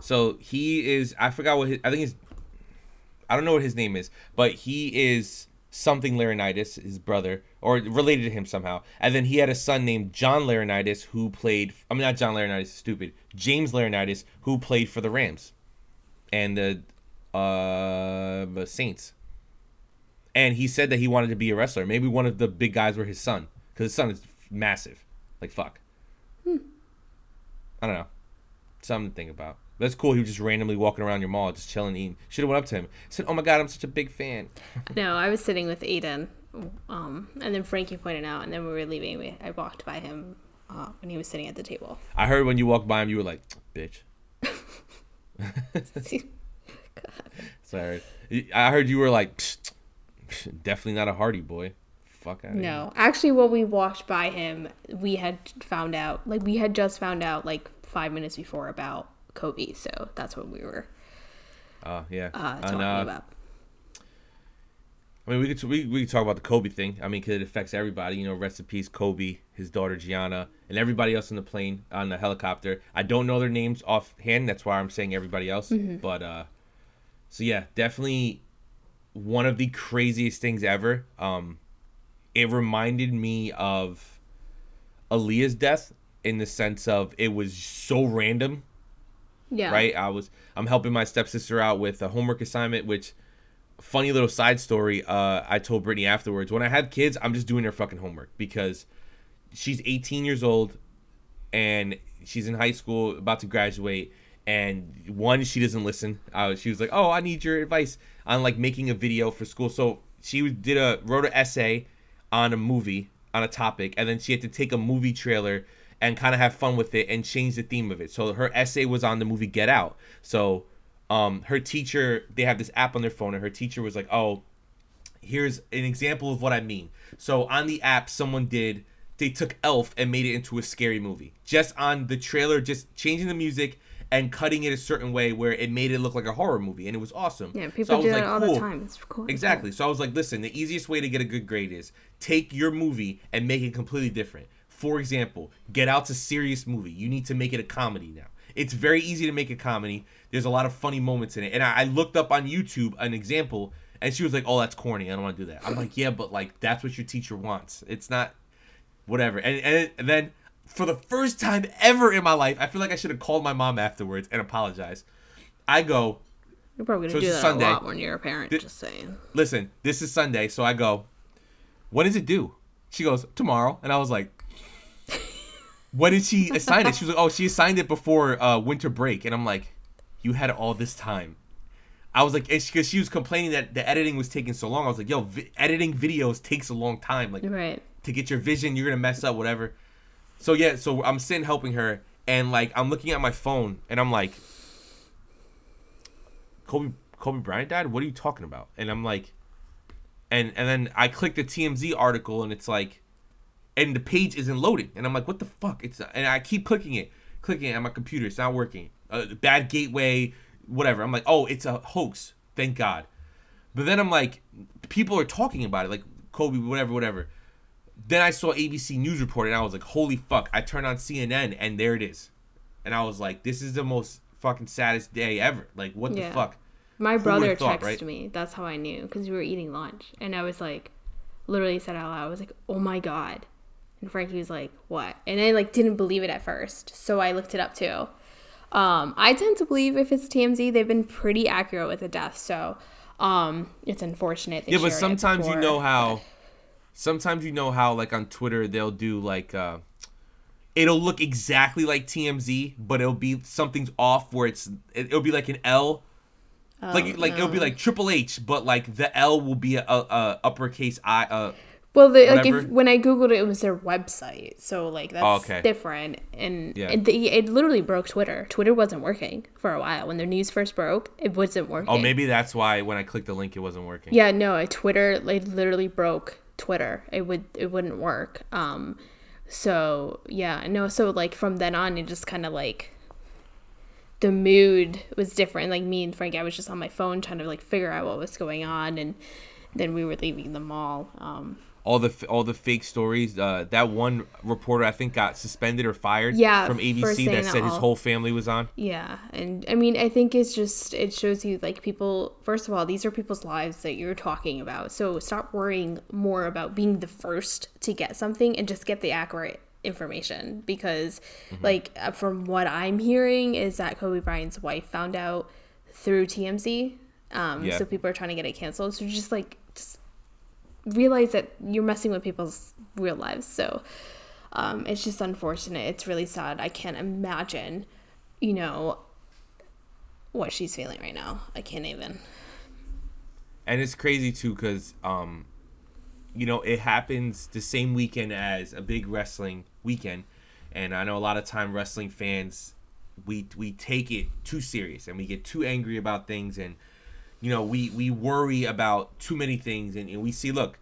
So he is. I forgot what his. I think his. I don't know what his name is, but he is something Laurinaitis, his brother, or related to him somehow. And then he had a son named John Laurinaitis who played. I mean, not John Laurinaitis, stupid. James Laurinaitis who played for the Rams, and the uh Saints. And he said that he wanted to be a wrestler. Maybe one of the big guys were his son, because his son is massive. Like fuck. I don't know. Something to think about. That's cool. He was just randomly walking around your mall, just chilling, eating. Should have went up to him. Said, "Oh my god, I'm such a big fan." *laughs* No, I was sitting with Aiden, um, and then Frankie pointed out, and then we were leaving. We, I walked by him uh, when he was sitting at the table. I heard when you walked by him, you were like, "Bitch." *laughs* *laughs* Sorry. I heard you were like, "Psst, psst, "Definitely not a Hardy boy." Fuck out. No, actually, when we walked by him, we had found out, like, we had just found out, like, five minutes before about Kobe. So that's what we were Oh yeah. uh, And, talking uh, about. I mean, we could we, we could talk about the Kobe thing. I mean, 'cause it affects everybody. You know, rest in peace, Kobe, his daughter Gianna, and everybody else on the plane on the helicopter. I don't know their names offhand. That's why I'm saying everybody else. But uh, so yeah, definitely one of the craziest things ever. Um, it reminded me of Aaliyah's death in the sense of it was so random Yeah. right? I was I'm helping my stepsister out with a homework assignment, which funny little side story. Uh, I told Brittany afterwards when I have kids, I'm just doing their fucking homework because she's 18 years old and she's in high school, about to graduate. And one, she doesn't listen. Uh, she was like, "Oh, I need your advice on like making a video for school." So she did a wrote an essay on a movie on a topic, and then she had to take a movie trailer and kind of have fun with it and change the theme of it. So her essay was on the movie Get Out. So um, her teacher, they have this app on their phone, and her teacher was like, "Oh, here's an example of what I mean. So on the app, someone did they took Elf and made it into a scary movie. Just on the trailer, just changing the music and cutting it a certain way where it made it look like a horror movie, and it was awesome. Yeah, So I people was do like, that all cool. the time. It's cool. Exactly. So I was like, listen, the easiest way to get a good grade is take your movie and make it completely different. For example, Get Out's a serious movie. You need to make it a comedy now. It's very easy to make a comedy. There's a lot of funny moments in it. And I, I looked up on YouTube an example, And she was like, "Oh, that's corny. I don't want to do that." I'm like, "Yeah, but like that's what your teacher wants. It's not whatever." And and, and then for the first time ever in my life, I feel like I should have called my mom afterwards and apologized. I go, You're probably gonna do that Sunday. a lot when you're a parent. Did- just saying. listen, this is Sunday, so I go, when is it due? She goes, tomorrow. And I was like, when did she *laughs* assign it? She was like, oh, she assigned it before uh, winter break. And I'm like, you had all this time. I was like, because she was complaining that the editing was taking so long. I was like, yo, vi- editing videos takes a long time. Like, Right. to get your vision, you're gonna mess up, whatever. So yeah, so I'm sitting helping her, and like I'm looking at my phone, and I'm like, Kobe Kobe Bryant died. What are you talking about? And I'm like, and and then I click the TMZ article, and it's like, and the page isn't loading, and I'm like, what the fuck? It's and I keep clicking it, clicking it on my computer. It's not working. Uh, bad gateway, whatever. I'm like, oh, it's a hoax. Thank God. But then I'm like, people are talking about it, like Kobe, whatever, whatever. Then I saw ABC News report, and I was like, holy fuck! I turned on CNN, and there it is, and I was like, this is the most fucking saddest day ever. Like, what Yeah. the fuck? My brother would've thought, texted right? me. That's how I knew because we were eating lunch, and I was like, literally said out loud, I was like, "Oh my god!" And Frankie was like, "What?" And I like didn't believe it at first, so I looked it up too. Um, I tend to believe if it's TMZ, they've been pretty accurate with the death, so um, it's unfortunate. They yeah, but sometimes you know how. but- Sometimes you know how, like on Twitter, they'll do like. uh It'll look exactly like TMZ, but it'll be something's off where it's it, it'll be like an L, like like it'll be Oh, like Triple H, but like the L will be a, a, a uppercase I. Uh, Well, the, like if, when I googled it, it was their website, so like that's Oh, okay. different. And Yeah. it, it literally broke Twitter. Twitter wasn't working for a while when the news first broke. It wasn't working. oh, maybe that's why when I clicked the link, it wasn't working. Yeah, no, Twitter like literally broke Twitter. It would it wouldn't work. Um, so yeah, no, so like from then on, it just kind of like the mood was different. Like me and Frank, I was just on my phone trying to like figure out what was going on, and then we were leaving the mall. Um, all the all the fake stories. Uh, that one reporter I think got suspended or fired Yeah, from ABC that said his whole family was on. Yeah, and I mean, I think it's just it shows you like people. First of all, these are people's lives that you're talking about. So stop worrying more about being the first to get something and just get the accurate information because, Mm-hmm. like, uh, from what I'm hearing, is that Kobe Bryant's wife found out through TMZ. Um, Yeah. So people are trying to get it canceled. So just like realize that you're messing with people's real lives. So um, it's just unfortunate. It's really sad. I can't imagine, you know, what she's feeling right now. I can't even. and it's crazy too because um you know it happens the same weekend as a big wrestling weekend and i know a lot of time wrestling fans we we take it too serious and we get too angry about things and you know we we worry about too many things and, and we see look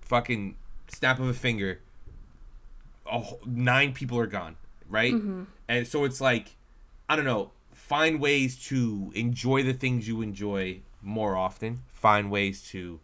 fucking snap of a finger a whole, nine people are gone right? And so it's like i don't know find ways to enjoy the things you enjoy more often. Find ways to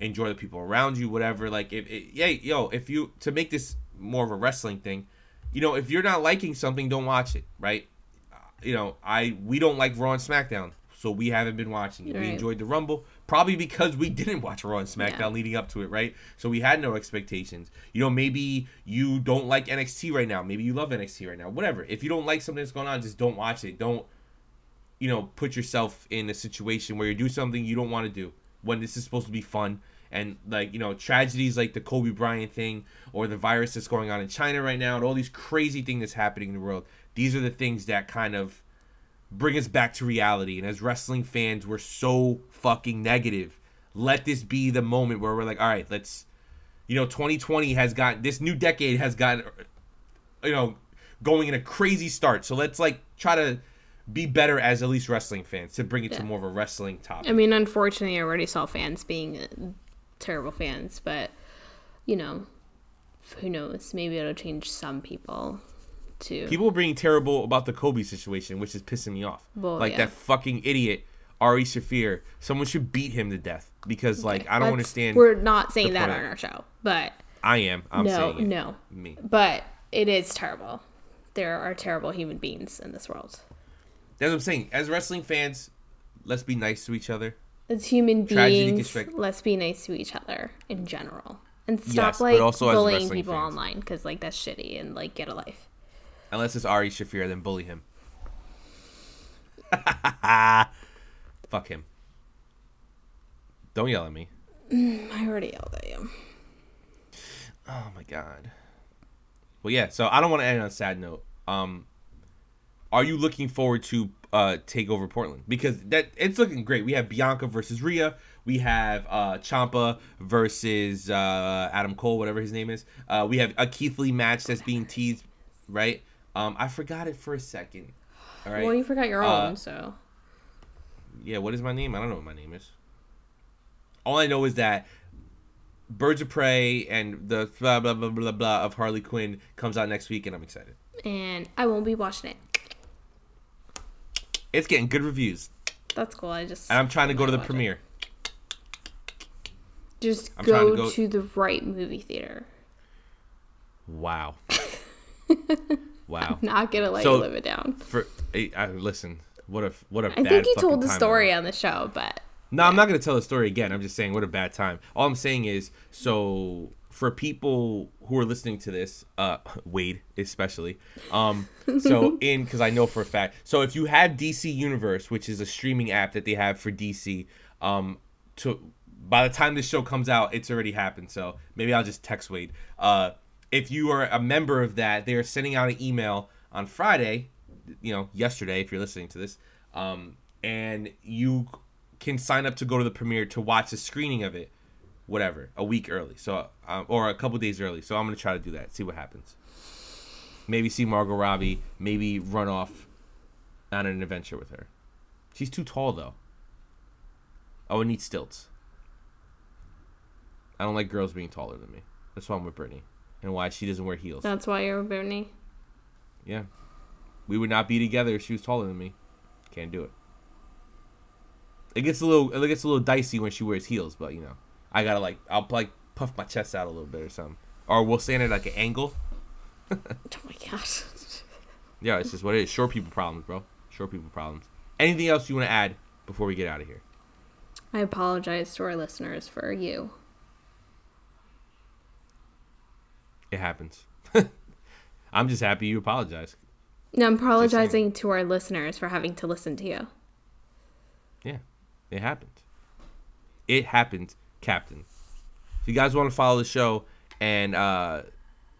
enjoy the people around you whatever. Like if it, yeah yo if you to make this more of a wrestling thing you know if you're not liking something don't watch it right? Uh, you know i we don't like raw and smackdown so we haven't been watching it. We enjoyed the rumble probably because we *laughs* didn't watch raw and smackdown Yeah. leading up to it right? So we had no expectations. You know maybe you don't like nxt right now. Maybe you love nxt right now. Whatever. If you don't like something that's going on just don't watch it. Don't you know, put yourself in a situation where you do something you don't want to do when this is supposed to be fun. And like, you know, tragedies like the Kobe Bryant thing or the virus that's going on in China right now and all these crazy things that's happening in the world. These are the things that kind of bring us back to reality. And as wrestling fans, we're so fucking negative. Let this be the moment where we're like, all right, let's, you know, 2020 has got this new decade has got, you know, going in a crazy start. So let's like try to be better as at least wrestling fans to bring it to more of a wrestling topic. I mean, unfortunately, I already saw fans being uh, terrible fans, but you know, who knows? Maybe it'll change some people to. People are being terrible about the Kobe situation, which is pissing me off. Well, like yeah. that fucking idiot Ari Shaffir. Someone should beat him to death because like I don't That's- understand. We're not saying that on our show, but I am. I'm no, no, Me. but it is terrible. There are terrible human beings in this world. That's what I'm saying. As wrestling fans, let's be nice to each other. As human beings, let's be nice to each other in general, and stop Yes, like bullying people fans. online because like that's shitty and like get a life. Unless it's Ari Shaffir, then bully him. *laughs* Fuck him. Don't yell at me. I already yelled at you. Oh my god. Well, yeah. So I don't want to end on a sad note. Um, are you looking forward to uh take over Portland? Because that it's looking great. We have Bianca versus Rhea. We have uh Ciampa versus uh Adam Cole, whatever his name is. Uh, we have a Keith Lee match that's being teased, right? Um, I forgot it for a second. All right. Well, you forgot your Uh, own, so Yeah, what is my name? I don't know what my name is. All I know is that Birds of Prey and the blah blah blah blah blah of Harley Quinn comes out next week, and I'm excited. and I won't be watching it. It's getting good reviews, That's cool. I just and I'm trying to go to the watch it. premiere. Just go, to go- to the right movie theater. Wow. *laughs* wow. *laughs* Not gonna let So- you live it down. For I, I, listen, what a what a. I think you told the story on the show, but No, I'm not going to tell the story again. I'm just saying what a bad time. All I'm saying is so for people who are listening to this, uh *laughs* Wade especially. Um so *laughs* in cuz I know for a fact. So if you have DC Universe, which is a streaming app that they have for DC, um to by the time this show comes out, it's already happened. So maybe I'll just text Wade. Uh if you are a member of that, they are sending out an email on Friday, you know, yesterday if you're listening to this. Um and you can sign up to go to the premiere to watch the screening of it, whatever, a week early, so um, or a couple days early. So I'm gonna try to do that, see what happens. Maybe see Margot Robbie, maybe run off on an adventure with her. She's too tall though. I would need stilts. I don't like girls being taller than me. That's why I'm with Brittany, and why she doesn't wear heels. that's why you're with Bernie. Yeah, we would not be together if she was taller than me. Can't do it. It gets a little, it gets a little dicey when she wears heels, but you know, I gotta like, I'll like puff my chest out a little bit or something, or we'll stand at like an angle. *laughs* Oh my gosh. *laughs* Yeah, it's just what it is. Short people problems, bro. Short people problems. Anything else you want to add before we get out of here? I apologize to our listeners for you. It happens. *laughs* I'm just happy you apologize. No, I'm apologizing to our listeners for having to listen to you. Yeah, it happened. It happened, Captain. If you guys want to follow the show and uh,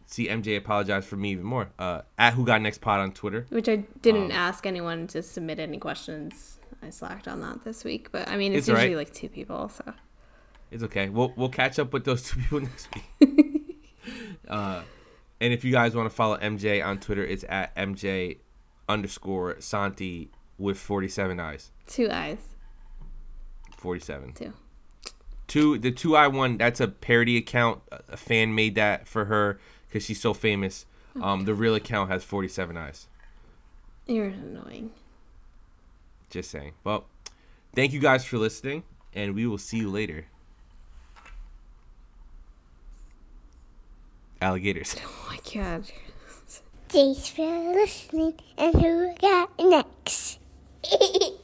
see MJ apologize for me even more, uh, at Who Got Next Pod on Twitter. Which I didn't Um, ask anyone to submit any questions. I slacked on that this week, but I mean, it's, It's all right. usually like two people, so It's okay. We'll we'll catch up with those *laughs* two people next week. *laughs* uh, and if you guys want to follow MJ on Twitter, it's at MJ underscore Santi with 47 eyes. two eyes, 47. two. Two the two I one that's a parody account. A- fan made that for her because she's so famous. Um, the real account has 47 eyes. You're annoying. Just saying. Well, thank you guys for listening, and we will see you later. Alligators. *laughs* Oh my god. Thanks for listening, and who got next? *laughs*